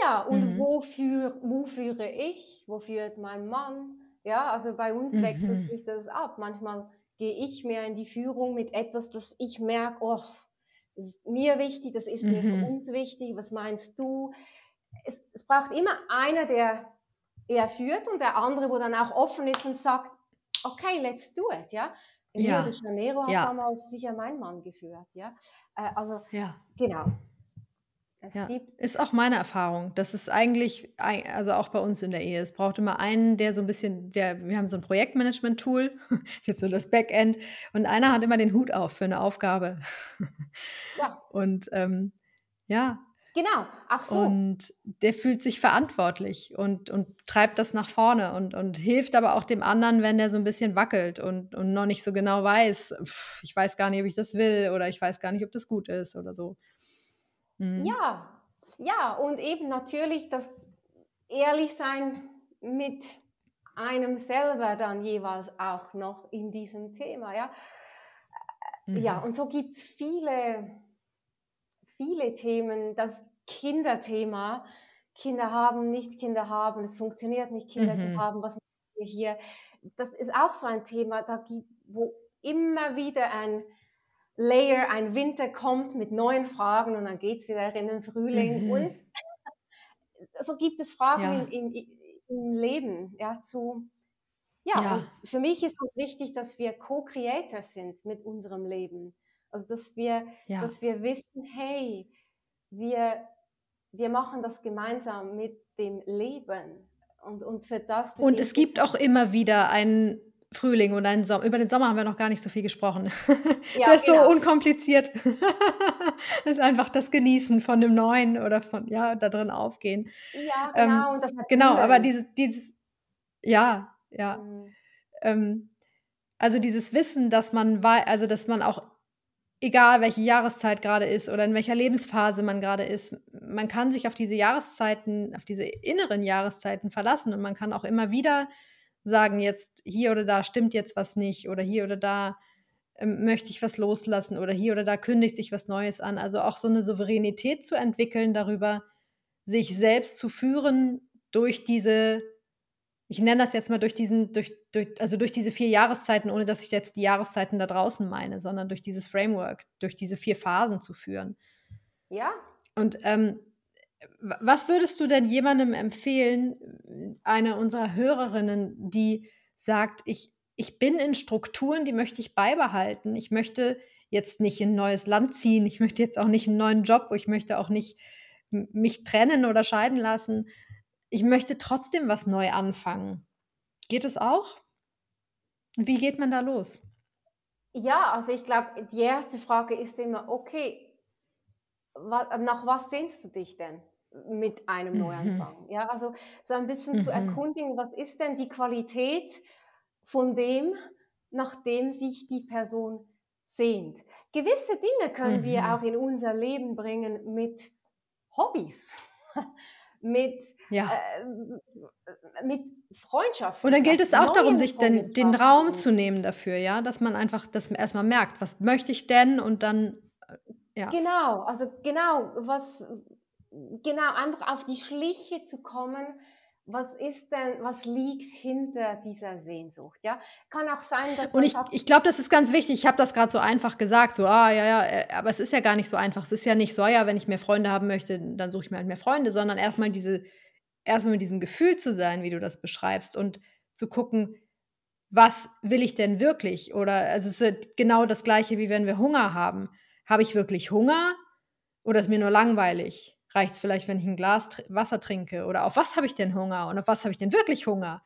Ja, und mhm. wo, führ, wo führe ich? Wo führt mein Mann? Ja, also bei uns mhm. wechselt sich das ab. Manchmal gehe ich mehr in die Führung mit etwas, das ich merke, oh, das ist mir wichtig, das ist mhm. mir für mhm. uns wichtig, was meinst du? Es, es braucht immer einer, der eher führt und der andere, wo dann auch offen ist und sagt, okay, let's do it, ja. In ja. Rio de Janeiro hat ja. damals sicher mein Mann geführt, ja. Äh, also, ja. genau. Es ja, ist auch meine Erfahrung. Das ist eigentlich, also auch bei uns in der Ehe. Es braucht immer einen, der so ein bisschen, der, wir haben so ein Projektmanagement-Tool, *laughs* jetzt so das Backend, und einer hat immer den Hut auf für eine Aufgabe. Ja. *laughs* Und ähm, ja. Genau, ach so. Und der fühlt sich verantwortlich und, und treibt das nach vorne und, und hilft aber auch dem anderen, wenn der so ein bisschen wackelt und, und noch nicht so genau weiß, pff, ich weiß gar nicht, ob ich das will oder ich weiß gar nicht, ob das gut ist oder so. Mhm. Ja, ja, und eben natürlich das Ehrlichsein mit einem selber dann jeweils auch noch in diesem Thema, ja. Mhm. Ja, und so gibt es viele, viele Themen. Das Kinderthema, Kinder haben, nicht Kinder haben, es funktioniert nicht, Kinder mhm. zu haben, was machen wir hier? Das ist auch so ein Thema, da gibt, wo immer wieder ein Layer, ein Winter kommt mit neuen Fragen und dann geht es wieder in den Frühling. Mhm. Und *laughs* so gibt es Fragen ja. im, im, im, Leben ja, zu. Ja, ja. für mich ist auch wichtig, dass wir Co-Creator sind mit unserem Leben. Also, dass wir, ja. dass wir wissen, hey, wir, wir machen das gemeinsam mit dem Leben. Und, und für das. Und es gibt auch immer wieder einen Frühling und einen Sommer. Über den Sommer haben wir noch gar nicht so viel gesprochen. *laughs* Ja, das ist genau. so unkompliziert. *laughs* das ist einfach das Genießen von dem Neuen oder von, ja, da drin aufgehen. Ja, ähm, genau. Ähm, und das genau, aber dieses, dieses, ja, ja. Mhm. Ähm, also dieses Wissen, dass man also dass man auch, egal welche Jahreszeit gerade ist oder in welcher Lebensphase man gerade ist, man kann sich auf diese Jahreszeiten, auf diese inneren Jahreszeiten verlassen und man kann auch immer wieder sagen jetzt, hier oder da stimmt jetzt was nicht oder hier oder da ähm, möchte ich was loslassen oder hier oder da kündigt sich was Neues an. Also auch so eine Souveränität zu entwickeln darüber, sich selbst zu führen durch diese, ich nenne das jetzt mal durch diesen, durch, durch, also durch diese vier Jahreszeiten, ohne dass ich jetzt die Jahreszeiten da draußen meine, sondern durch dieses Framework, durch diese vier Phasen zu führen. Ja. Und ähm, was würdest du denn jemandem empfehlen, einer unserer Hörerinnen, die sagt, ich, ich bin in Strukturen, die möchte ich beibehalten. Ich möchte jetzt nicht in ein neues Land ziehen. Ich möchte jetzt auch nicht einen neuen Job. Ich möchte auch nicht mich trennen oder scheiden lassen. Ich möchte trotzdem was neu anfangen. Geht es auch? Wie geht man da los? Ja, also ich glaube, die erste Frage ist immer, okay, nach was sehnst du dich denn? mit einem Neuanfang. Mhm. Ja, also so ein bisschen mhm. zu erkundigen, was ist denn die Qualität von dem, nach dem sich die Person sehnt. Gewisse Dinge können mhm. wir auch in unser Leben bringen mit Hobbys. Mit, ja. äh, mit Freundschaft. Und dann gilt es auch darum, sich den, den Raum zu nehmen dafür, ja, dass man einfach das erstmal merkt, was möchte ich denn und dann, äh, ja. Genau, also genau, was, genau, einfach auf die Schliche zu kommen, was ist denn, was liegt hinter dieser Sehnsucht, ja? Kann auch sein, dass man Und ich, ich glaube, das ist ganz wichtig. Ich habe das gerade so einfach gesagt, so, ah, ja, ja, äh, aber es ist ja gar nicht so einfach. Es ist ja nicht so, ja, wenn ich mehr Freunde haben möchte, dann suche ich mir halt mehr Freunde, sondern erstmal diese erstmal mit diesem Gefühl zu sein, wie du das beschreibst und zu gucken, was will ich denn wirklich? Oder also es ist genau das gleiche, wie wenn wir Hunger haben. Habe ich wirklich Hunger oder ist mir nur langweilig? Reicht es vielleicht, wenn ich ein Glas Wasser trinke? Oder auf was habe ich denn Hunger? Und auf was habe ich denn wirklich Hunger?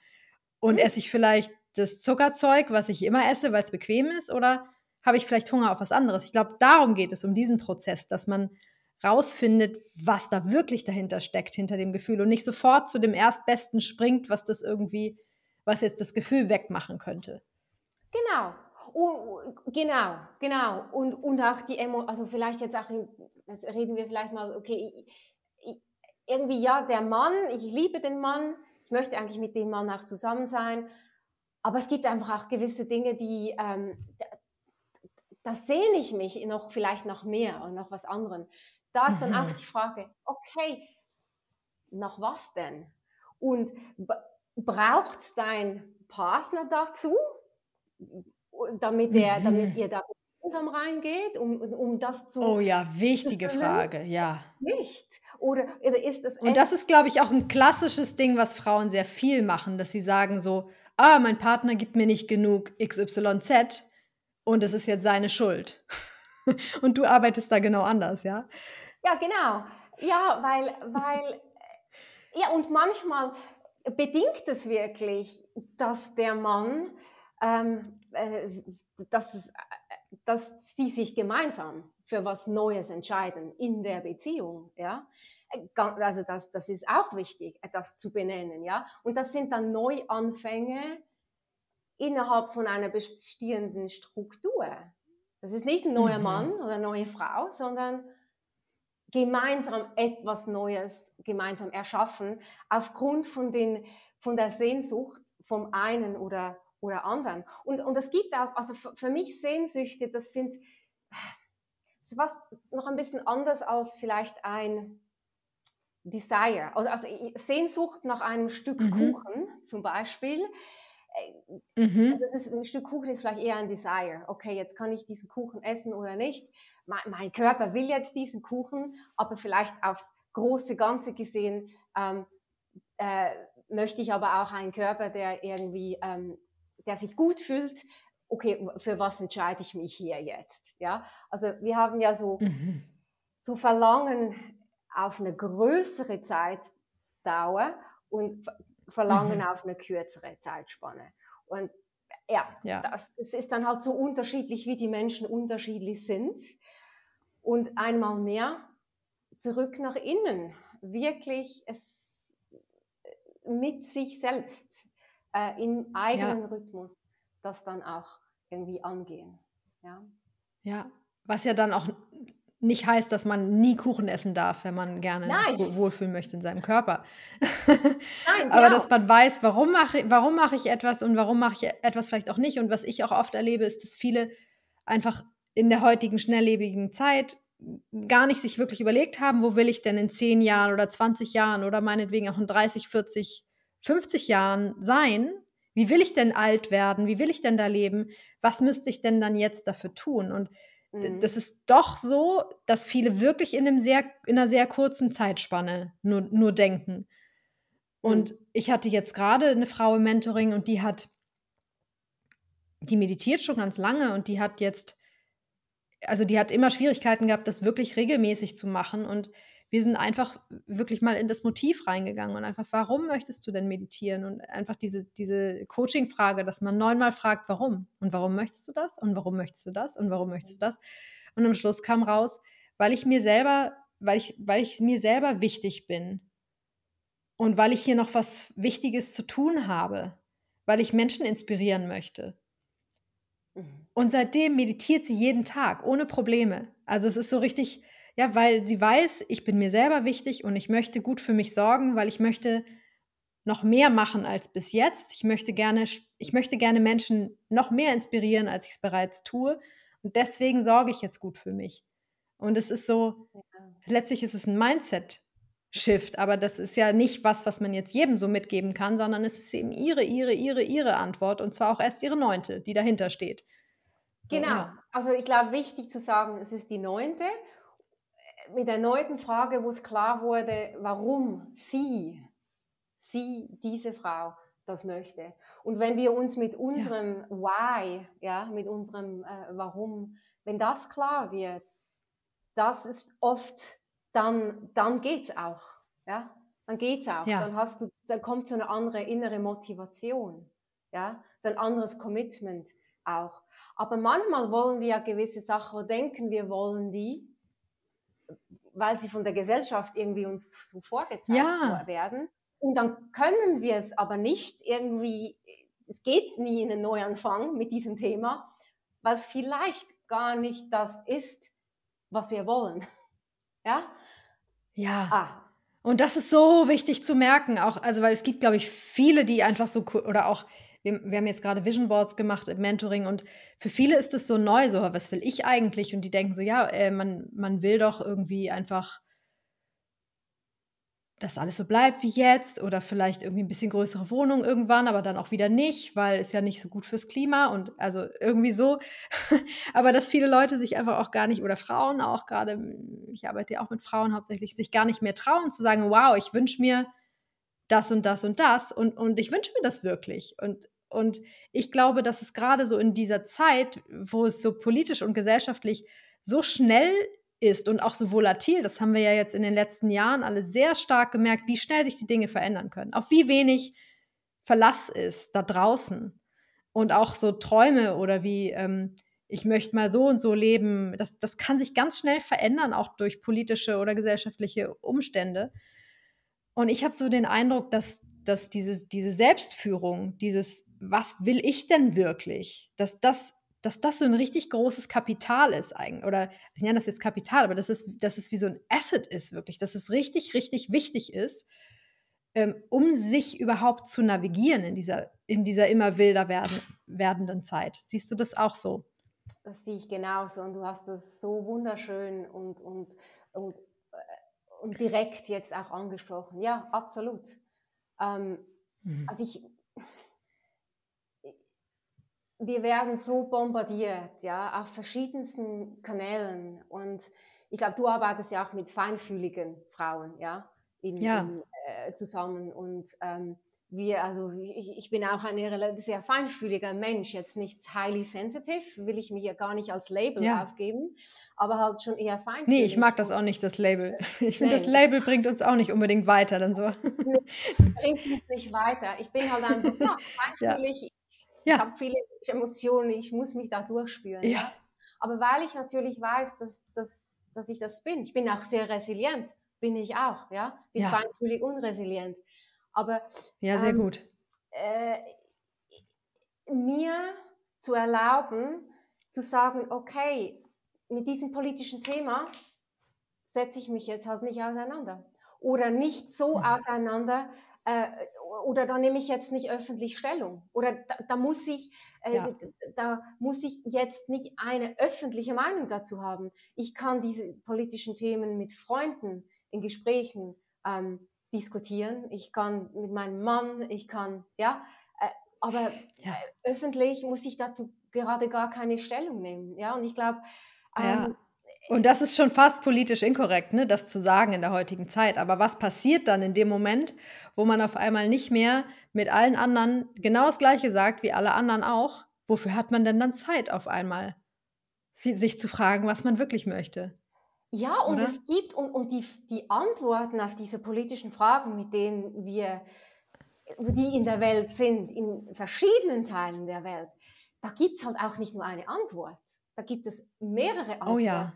Und mhm. esse ich vielleicht das Zuckerzeug, was ich immer esse, weil es bequem ist? Oder habe ich vielleicht Hunger auf was anderes? Ich glaube, darum geht es, um diesen Prozess, dass man rausfindet, was da wirklich dahinter steckt, hinter dem Gefühl und nicht sofort zu dem Erstbesten springt, was das irgendwie, was jetzt das Gefühl wegmachen könnte. Genau. Oh, genau, genau. Und, und auch die Emotionen, also vielleicht jetzt auch, jetzt reden wir vielleicht mal, okay, irgendwie ja, der Mann, ich liebe den Mann, ich möchte eigentlich mit dem Mann auch zusammen sein, aber es gibt einfach auch gewisse Dinge, die, ähm, da, da sehne ich mich noch vielleicht noch mehr und noch was anderem. Da ist dann auch mhm. die Frage, okay, nach was denn? Und braucht dein Partner dazu, damit, er, damit mhm. ihr da gemeinsam reingeht, um, um das zu. Oh ja, wichtige Frage, ja. Nicht. Oder, oder ist das. Und das ist, glaube ich, auch ein klassisches Ding, was Frauen sehr viel machen, dass sie sagen so: Ah, mein Partner gibt mir nicht genug XYZ und es ist jetzt seine Schuld. *laughs* und du arbeitest da genau anders, ja? Ja, genau. Ja, weil, weil, ja, und manchmal bedingt es wirklich, dass der Mann, ähm, äh, dass, es, dass sie sich gemeinsam für was Neues entscheiden in der Beziehung, ja. Also das, das ist auch wichtig, das zu benennen, ja. Und das sind dann Neuanfänge innerhalb von einer bestehenden Struktur. Das ist nicht ein neuer mhm. Mann oder eine neue Frau, sondern gemeinsam etwas Neues gemeinsam erschaffen, aufgrund von, den, von der Sehnsucht vom einen oder, oder anderen. Und, und es gibt auch, also für, für mich Sehnsüchte, das sind das ist was noch ein bisschen anders als vielleicht ein Desire. Also, also Sehnsucht nach einem Stück mhm. Kuchen zum Beispiel Mhm. Das ist, ein Stück Kuchen ist vielleicht eher ein Desire. Okay, jetzt kann ich diesen Kuchen essen oder nicht. Mein, mein Körper will jetzt diesen Kuchen, aber vielleicht aufs große Ganze gesehen ähm, äh, möchte ich aber auch einen Körper, der irgendwie, ähm, der sich gut fühlt. Okay, für was entscheide ich mich hier jetzt? Ja, also wir haben ja so, mhm. so Verlangen auf eine größere Zeitdauer und verlangen mhm. auf eine kürzere Zeitspanne. Und ja, ja, das, das ist dann halt so unterschiedlich, wie die Menschen unterschiedlich sind. Und einmal mehr zurück nach innen, wirklich es mit sich selbst äh, im eigenen ja. Rhythmus das dann auch irgendwie angehen. Ja. ja, was ja dann auch nicht heißt, dass man nie Kuchen essen darf, wenn man gerne sich wohlfühlen möchte in seinem Körper. Nein, *laughs* Aber genau. dass man weiß, warum mache, warum mache ich etwas und warum mache ich etwas vielleicht auch nicht. Und was ich auch oft erlebe, ist, dass viele einfach in der heutigen schnelllebigen Zeit gar nicht sich wirklich überlegt haben, wo will ich denn in 10 Jahren oder 20 Jahren oder meinetwegen auch in 30, 40, 50 Jahren sein. Wie will ich denn alt werden? Wie will ich denn da leben? Was müsste ich denn dann jetzt dafür tun? Und Mhm. Das ist doch so, dass viele wirklich in, einem sehr, in einer sehr kurzen Zeitspanne nur, nur denken. Und mhm. ich hatte jetzt gerade eine Frau im Mentoring und die hat, die meditiert schon ganz lange und die hat jetzt, also die hat immer Schwierigkeiten gehabt, das wirklich regelmäßig zu machen. Und wir sind einfach wirklich mal in das Motiv reingegangen und einfach, warum möchtest du denn meditieren? Und einfach diese, diese Coaching-Frage, dass man neunmal fragt, warum? Und warum möchtest du das? Und warum möchtest du das? Und warum möchtest du das? Und am Schluss kam raus, weil ich mir selber, weil ich, weil ich mir selber wichtig bin. Und weil ich hier noch was Wichtiges zu tun habe, weil ich Menschen inspirieren möchte. Mhm. Und seitdem meditiert sie jeden Tag, ohne Probleme. Also es ist so richtig, ja, weil sie weiß, ich bin mir selber wichtig und ich möchte gut für mich sorgen, weil ich möchte noch mehr machen als bis jetzt. Ich möchte gerne, ich möchte gerne Menschen noch mehr inspirieren, als ich es bereits tue. Und deswegen sorge ich jetzt gut für mich. Und es ist so, letztlich ist es ein Mindset-Shift, aber das ist ja nicht was, was man jetzt jedem so mitgeben kann, sondern es ist eben ihre, ihre, ihre, ihre Antwort und zwar auch erst ihre neunte, die dahinter steht. Genau. Also ich glaube, wichtig zu sagen, es ist die neunte mit der neunten Frage, wo es klar wurde, warum sie sie, diese Frau, das möchte. Und wenn wir uns mit unserem ja. Why, ja, mit unserem äh, Warum, wenn das klar wird, das ist oft, dann, dann geht es auch. Ja? Dann geht es auch. Ja. Dann, hast du, dann kommt so eine andere innere Motivation. Ja? So ein anderes Commitment auch. Aber manchmal wollen wir ja gewisse Sachen denken, wir wollen die, weil sie von der Gesellschaft irgendwie uns so vorgezeigt ja. werden. Und dann können wir es aber nicht irgendwie, es geht nie in einen Neuanfang mit diesem Thema, weil es vielleicht gar nicht das ist, was wir wollen. *laughs* Ja? Ja. Ah. Und das ist so wichtig zu merken, auch, also weil es gibt, glaube ich, viele, die einfach so, oder auch, wir, wir haben jetzt gerade Vision Boards gemacht im Mentoring und für viele ist es so neu, so, was will ich eigentlich? Und die denken so, ja, äh, man, man will doch irgendwie einfach dass alles so bleibt wie jetzt oder vielleicht irgendwie ein bisschen größere Wohnung irgendwann, aber dann auch wieder nicht, weil es ja nicht so gut fürs Klima und also irgendwie so. *laughs* aber dass viele Leute sich einfach auch gar nicht oder Frauen auch gerade, ich arbeite ja auch mit Frauen hauptsächlich, sich gar nicht mehr trauen zu sagen, wow, ich wünsche mir das und das und das und, und ich wünsche mir das wirklich. Und, und ich glaube, dass es gerade so in dieser Zeit, wo es so politisch und gesellschaftlich so schnell ist und auch so volatil. Das haben wir ja jetzt in den letzten Jahren alle sehr stark gemerkt, wie schnell sich die Dinge verändern können. Auch wie wenig Verlass ist da draußen. Und auch so Träume oder wie ähm, ich möchte mal so und so leben, das, das kann sich ganz schnell verändern, auch durch politische oder gesellschaftliche Umstände. Und ich habe so den Eindruck, dass, dass dieses, diese Selbstführung, dieses, was will ich denn wirklich, dass das dass das so ein richtig großes Kapital ist eigentlich. Oder ich nenne das jetzt Kapital, aber dass es, dass es wie so ein Asset ist, wirklich, dass es richtig, richtig wichtig ist, ähm, um sich überhaupt zu navigieren in dieser, in dieser immer wilder werden, werdenden Zeit. Siehst du das auch so? Das sehe ich genauso und du hast das so wunderschön und, und, und, äh, und direkt jetzt auch angesprochen. Ja, absolut. Ähm, mhm. Also ich wir werden so bombardiert, ja, auf verschiedensten Kanälen. Und ich glaube, du arbeitest ja auch mit feinfühligen Frauen, ja, in, ja. In, äh, zusammen. Und ähm, wir, also ich, ich, bin auch ein sehr feinfühliger Mensch, jetzt nicht highly sensitive, will ich mir hier gar nicht als Label ja. aufgeben, aber halt schon eher feinfühlig. Nee, ich mag das auch nicht, das Label. *laughs* Ich finde, das Label bringt uns auch nicht unbedingt weiter, dann so. *laughs* Nee, bringt uns nicht weiter. Ich bin halt einfach *laughs* ja, feinfühlig, ja. Ich habe viele Emotionen, ich muss mich da durchspüren. Ja. ja. Aber weil ich natürlich weiß, dass, dass, dass ich das bin, ich bin auch sehr resilient, bin ich auch, ja. Bin ja. feinfühlig und resilient. Aber ja, sehr ähm, gut. Äh, mir zu erlauben, zu sagen, okay, mit diesem politischen Thema setze ich mich jetzt halt nicht auseinander. Oder nicht so mhm. auseinander, äh, oder da nehme ich jetzt nicht öffentlich Stellung oder da, da muss ich äh, ja. da muss ich jetzt nicht eine öffentliche Meinung dazu haben. Ich kann diese politischen Themen mit Freunden in Gesprächen ähm, diskutieren. Ich kann mit meinem Mann, ich kann ja, äh, aber ja. Äh, öffentlich muss ich dazu gerade gar keine Stellung nehmen. Ja, und ich glaube ähm, ja. Und das ist schon fast politisch inkorrekt, ne, das zu sagen in der heutigen Zeit. Aber was passiert dann in dem Moment, wo man auf einmal nicht mehr mit allen anderen genau das Gleiche sagt, wie alle anderen auch? Wofür hat man denn dann Zeit auf einmal, sich zu fragen, was man wirklich möchte? Ja, und Oder? es gibt, und, und die, die Antworten auf diese politischen Fragen, mit denen wir, die in der Welt sind, in verschiedenen Teilen der Welt, da gibt es halt auch nicht nur eine Antwort. Da gibt es mehrere Antworten. Oh ja.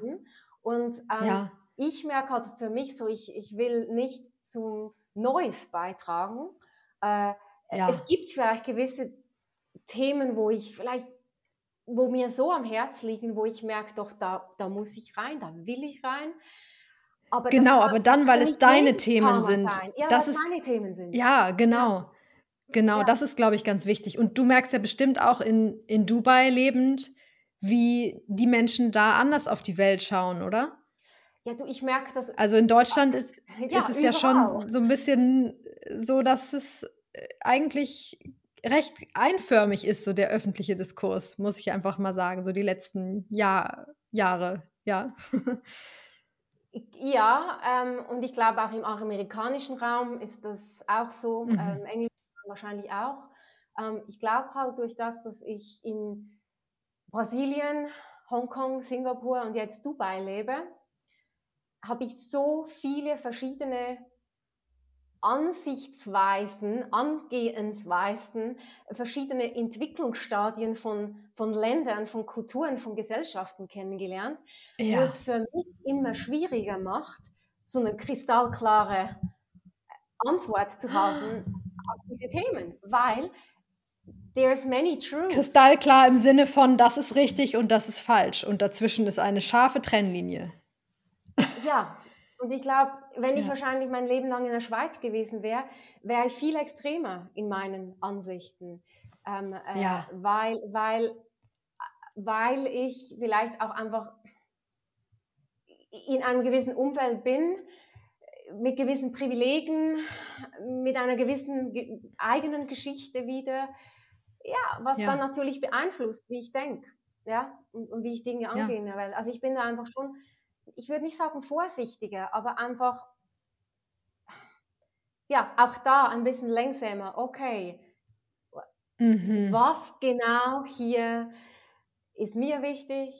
Und ähm, ja. ich merke halt für mich so, ich, ich will nicht zum Neues beitragen. Äh, ja. Es gibt vielleicht gewisse Themen, wo ich vielleicht, wo mir so am Herz liegen, wo ich merke, doch, da, da muss ich rein, da will ich rein. Aber genau, aber dann, weil es deine Themen sind. Ja, das ist, meine Themen sind. Ja, genau. Genau, ja. das ist, glaube ich, ganz wichtig. Und du merkst ja bestimmt auch in, in Dubai lebend, wie die Menschen da anders auf die Welt schauen, oder? Ja, du, ich merke das. Also in Deutschland ist, ja, ist es überall. ja schon so ein bisschen so, dass es äh, eigentlich recht einförmig ist, so der öffentliche Diskurs, muss ich einfach mal sagen, so die letzten Jahr, Jahre, ja. *laughs* Ja, ähm, und ich glaube auch im amerikanischen Raum ist das auch so, Mhm. ähm, Englisch wahrscheinlich auch. Ähm, ich glaube halt durch das, dass ich in Brasilien, Hongkong, Singapur und jetzt Dubai lebe, habe ich so viele verschiedene Ansichtsweisen, Angehensweisen, verschiedene Entwicklungsstadien von, von Ländern, von Kulturen, von Gesellschaften kennengelernt, Ja. es für mich immer schwieriger macht, so eine kristallklare Antwort zu haben auf diese Themen, weil there's many truths. Kristallklar im Sinne von, das ist richtig und das ist falsch. Und dazwischen ist eine scharfe Trennlinie. Ja, und ich glaube, wenn ich Ja. wahrscheinlich mein Leben lang in der Schweiz gewesen wäre, wäre ich viel extremer in meinen Ansichten. Ähm, äh, Ja. weil, weil, weil ich vielleicht auch einfach in einem gewissen Umfeld bin, mit gewissen Privilegien, mit einer gewissen ge eigenen Geschichte wieder, ja, was Ja. dann natürlich beeinflusst, wie ich denke, ja, und, und wie ich Dinge Ja. angehe Welt. Also ich bin da einfach schon, ich würde nicht sagen vorsichtiger, aber einfach, ja, auch da ein bisschen längsamer. Okay, Mhm. was genau hier ist mir wichtig?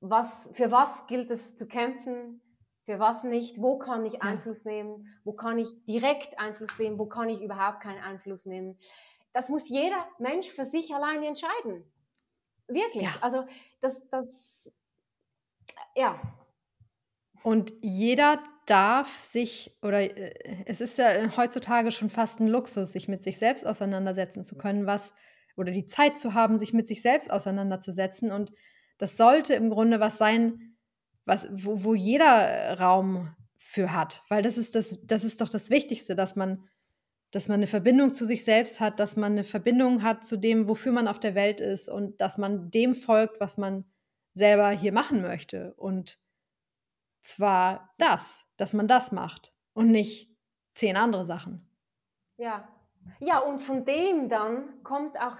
Was, für was gilt es zu kämpfen? Für was nicht? Wo kann ich Ja. Einfluss nehmen? Wo kann ich direkt Einfluss nehmen? Wo kann ich überhaupt keinen Einfluss nehmen? Das muss jeder Mensch für sich alleine entscheiden. Wirklich. Ja. Also das, das, ja, Und jeder darf sich, oder äh, es ist ja heutzutage schon fast ein Luxus, sich mit sich selbst auseinandersetzen zu können, was, oder die Zeit zu haben, sich mit sich selbst auseinanderzusetzen. Und das sollte im Grunde was sein, was, wo, wo jeder Raum für hat. Weil das ist das, das ist doch das Wichtigste, dass man, dass man eine Verbindung zu sich selbst hat, dass man eine Verbindung hat zu dem, wofür man auf der Welt ist und dass man dem folgt, was man selber hier machen möchte. Und zwar das, dass man das macht und nicht zehn andere Sachen. Ja. Ja, und von dem dann kommt auch,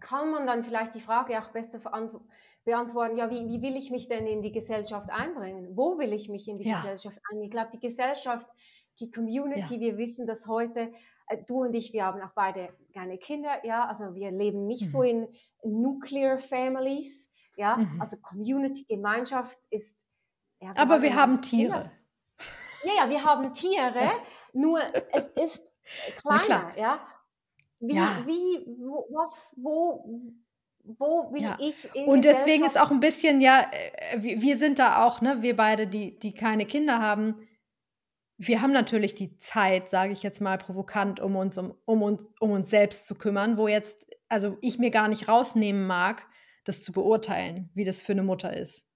kann man dann vielleicht die Frage auch besser beantworten, ja, wie, wie will ich mich denn in die Gesellschaft einbringen? Wo will ich mich in die Ja. Gesellschaft einbringen? Ich glaube, die Gesellschaft, die Community, Ja. wir wissen das heute, du und ich, wir haben auch beide keine Kinder, ja, also wir leben nicht so Mhm. in Nuclear Families, ja, Mhm. also Community, Gemeinschaft ist, ja, Aber wir haben Tiere. ja, ja, wir haben Tiere, nur es ist kleiner, ja. Wie, Ja. wie, wo, was, wo, wo will Ja. ich in Und deswegen ist auch ein bisschen, ja, äh, wir, wir sind da auch, ne, wir beide, die, die keine Kinder haben, wir haben natürlich die Zeit, sage ich jetzt mal provokant, um uns, um, um uns, um uns selbst zu kümmern, wo jetzt, also ich mir gar nicht rausnehmen mag, das zu beurteilen, wie das für eine Mutter ist.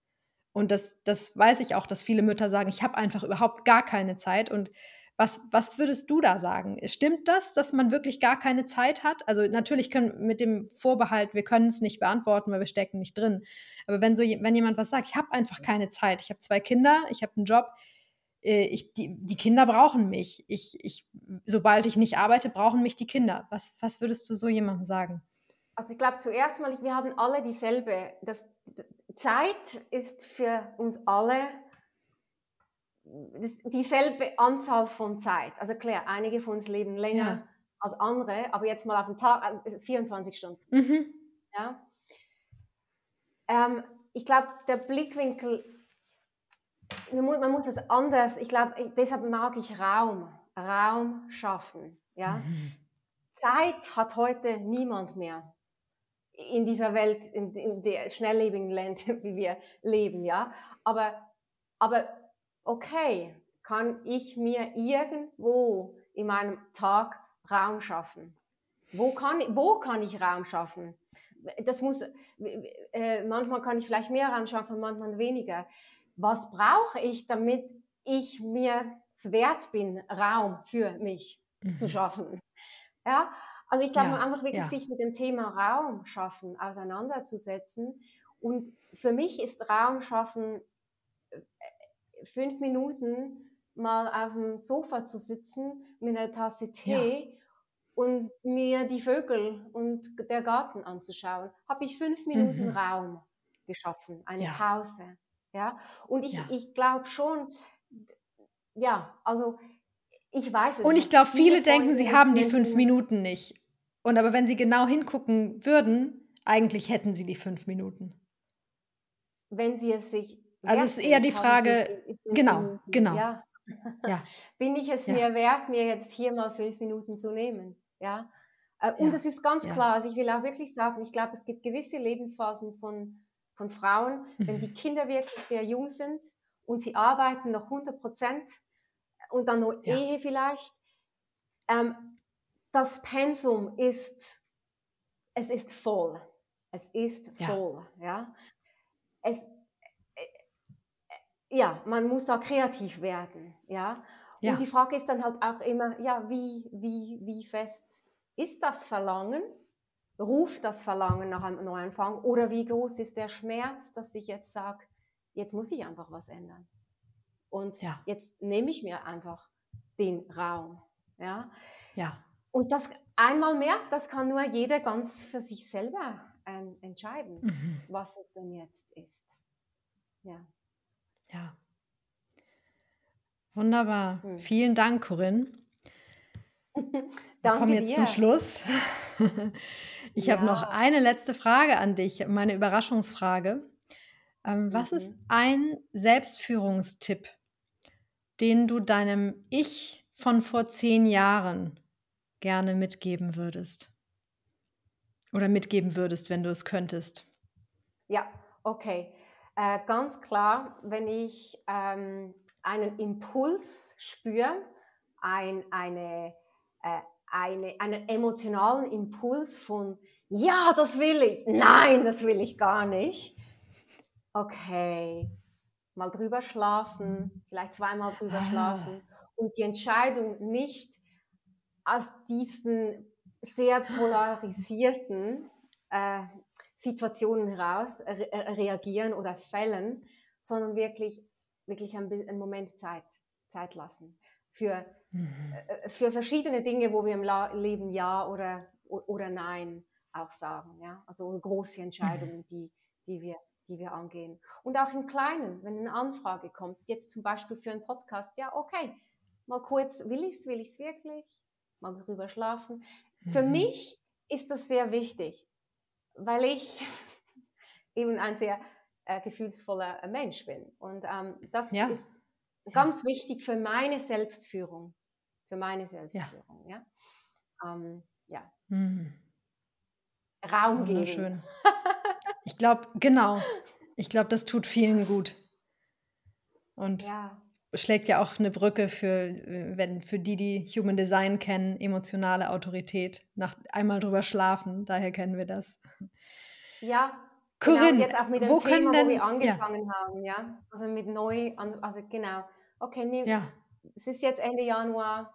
Und das, das weiß ich auch, dass viele Mütter sagen, ich habe einfach überhaupt gar keine Zeit. Und was, was würdest du da sagen? Stimmt das, dass man wirklich gar keine Zeit hat? Also natürlich können mit dem Vorbehalt, wir können es nicht beantworten, weil wir stecken nicht drin. Aber wenn so wenn jemand was sagt, ich habe einfach keine Zeit, ich habe zwei Kinder, ich habe einen Job, ich, die, die Kinder brauchen mich. Ich, ich, sobald ich nicht arbeite, brauchen mich die Kinder. Was, was würdest du so jemandem sagen? Also ich glaube zuerst mal, wir haben alle dieselbe. Das, Zeit ist für uns alle dieselbe Anzahl von Zeit. Also klar, einige von uns leben länger Ja. als andere, aber jetzt mal auf den Tag, äh, 24 Stunden. Mhm. Ja? Ähm, ich glaube, der Blickwinkel, man muss, man muss es anders, ich glaube, deshalb mag ich Raum, Raum schaffen. Ja? Mhm. Zeit hat heute niemand mehr in dieser Welt, in, in der schnelllebigen Land, *laughs* wie wir leben, ja. Aber, aber okay, kann ich mir irgendwo in meinem Tag Raum schaffen? Wo kann, ich- wo kann ich Raum schaffen? Das muss, äh, manchmal kann ich vielleicht mehr Raum schaffen, manchmal weniger. Was brauche ich, damit ich mir es wert bin, Raum für mich zu Mhm. schaffen? Ja, also ich glaube, Ja, einfach wirklich ja. sich mit dem Thema Raum schaffen auseinanderzusetzen. Und für mich ist Raum schaffen äh, fünf Minuten mal auf dem Sofa zu sitzen mit einer Tasse Tee und mir die Vögel und der Garten anzuschauen. Habe ich fünf Minuten Mhm. Raum geschaffen, eine Ja. Pause. Ja? Und ich, Ja. ich glaube schon, ja, also ich weiß es. Und ich glaube, viele, viele denken, sie haben die fünf Minuten nicht. Und aber wenn sie genau hingucken würden, eigentlich hätten sie die fünf Minuten. Wenn sie es sich. Also es ist eher die Frage, genau, Minuten. genau. Ja. ja. *laughs* Bin ich es ja. mir wert, mir jetzt hier mal fünf Minuten zu nehmen? Ja. Äh, und es ist ganz klar, also ich will auch wirklich sagen, ich glaube, es gibt gewisse Lebensphasen von, von Frauen, wenn die mhm. Kinder wirklich sehr jung sind und sie arbeiten noch 100 Prozent und dann noch ja. Ehe vielleicht. Ähm, das Pensum ist, es ist voll. Es ist ja. voll. Ja. Es, äh, ja, man muss da kreativ werden. Ja. ja. Und die Frage ist dann halt auch immer, ja, wie, wie, wie fest ist das Verlangen? Ruft das Verlangen nach einem Neuanfang? Oder wie groß ist der Schmerz, dass ich jetzt sage, jetzt muss ich einfach was ändern? Und ja. jetzt nehme ich mir einfach den Raum. Ja. ja. Und das einmal mehr, das kann nur jeder ganz für sich selber äh, entscheiden, mhm. was es denn jetzt ist. Ja. Ja. Wunderbar. Hm. Vielen Dank, Corinne. *laughs* Wir kommen jetzt dir. zum Schluss. Ich habe noch eine letzte Frage an dich, meine Überraschungsfrage. Ähm, was mhm. ist ein Selbstführungstipp, den du deinem Ich von vor zehn Jahren gerne mitgeben würdest? Oder mitgeben würdest, wenn du es könntest? Ja, okay. Äh, ganz klar, wenn ich ähm, einen Impuls spüre, ein, eine äh, eine, einen emotionalen Impuls von, ja, das will ich, nein, das will ich gar nicht. Okay, mal drüber schlafen, vielleicht zweimal drüber ah. schlafen und die Entscheidung nicht aus diesen sehr polarisierten äh, Situationen heraus re reagieren oder fällen, sondern wirklich, wirklich einen Moment Zeit, Zeit lassen für Mhm. Äh, für verschiedene Dinge, wo wir im Leben Ja oder, oder Nein auch sagen. Ja? Also große Entscheidungen, mhm. die, die, wir, die wir angehen. Und auch im Kleinen, wenn eine Anfrage kommt, jetzt zum Beispiel für einen Podcast, ja, okay, mal kurz, will ich es, will ich es wirklich? Mal drüber schlafen. Mhm. Für mich ist das sehr wichtig, weil ich *laughs* eben ein sehr äh, gefühlsvoller Mensch bin. Und ähm, das ja. ist ganz wichtig für meine Selbstführung für meine Selbstführung. Ja. Ja. Ähm, ja. Mhm. Raum geben. ich glaube, genau. Ich glaube, das tut vielen gut. Und ja. schlägt ja auch eine Brücke für, äh, wenn, für die, die Human Design kennen, emotionale Autorität. Nach einmal drüber schlafen, daher kennen wir das. Ja, Corinne, genau, jetzt auch mit dem wo Thema, denn, wo wir angefangen ja. haben, ja. Also mit neu, also genau. Okay, nee, ja. es ist jetzt Ende Januar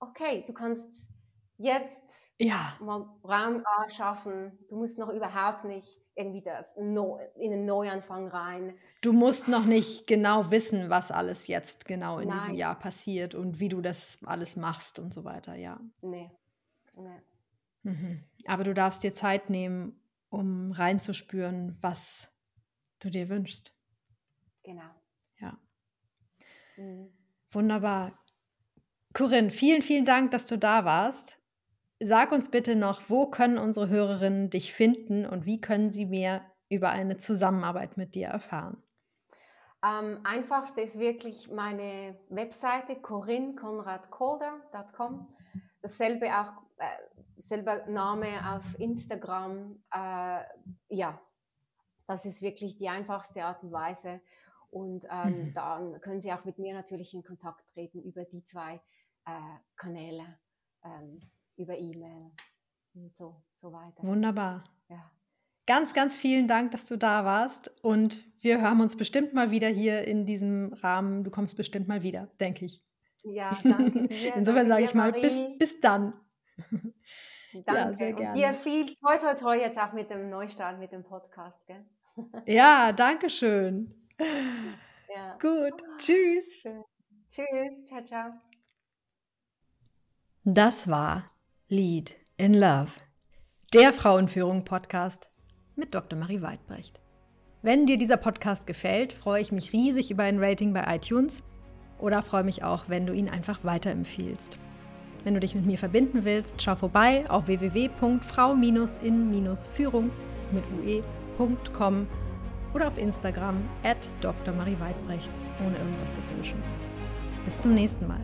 okay, du kannst jetzt ja. mal Raum schaffen. Du musst noch überhaupt nicht irgendwie das in einen Neuanfang rein. Du musst noch nicht genau wissen, was alles jetzt genau in Nein. diesem Jahr passiert und wie du das alles machst und so weiter, ja. Nee. nee. Mhm. Aber du darfst dir Zeit nehmen, um reinzuspüren, was du dir wünschst. Genau. Wunderbar. Corinne, vielen, vielen Dank, dass du da warst. Sag uns bitte noch, wo können unsere Hörerinnen dich finden und wie können sie mehr über eine Zusammenarbeit mit dir erfahren? Am einfachsten ist wirklich meine Webseite corinnekonradkolder.com. Dasselbe auch, äh, selber Name auf Instagram. Äh, ja, das ist wirklich die einfachste Art und Weise. Und ähm, mhm. dann können Sie auch mit mir natürlich in Kontakt treten über die zwei äh, Kanäle, ähm, über E-Mail und so, so weiter. Wunderbar. Ja. Ganz, ganz vielen Dank, dass du da warst. Und wir hören uns bestimmt mal wieder hier in diesem Rahmen. Du kommst bestimmt mal wieder, denke ich. Ja, *laughs* danke dir. Insofern sage ich mal, bis, bis dann. *laughs* Danke. Ja, sehr gerne. Und dir viel toi toi toi jetzt auch mit dem Neustart, mit dem Podcast, gell? Ja, danke schön. Ja. Gut, tschüss. Schön. Tschüss, ciao, ciao. Das war Lead in Love, der Frauenführung-Podcast mit Dr. Marie Weidbrecht. Wenn dir dieser Podcast gefällt, freue ich mich riesig über ein Rating bei iTunes. oder freue mich auch, wenn du ihn einfach weiterempfiehlst. Wenn du dich mit mir verbinden willst, schau vorbei auf www.frau-in-führung mit ue.com oder auf Instagram at Dr. Marie Weidbrecht ohne irgendwas dazwischen. Bis zum nächsten Mal.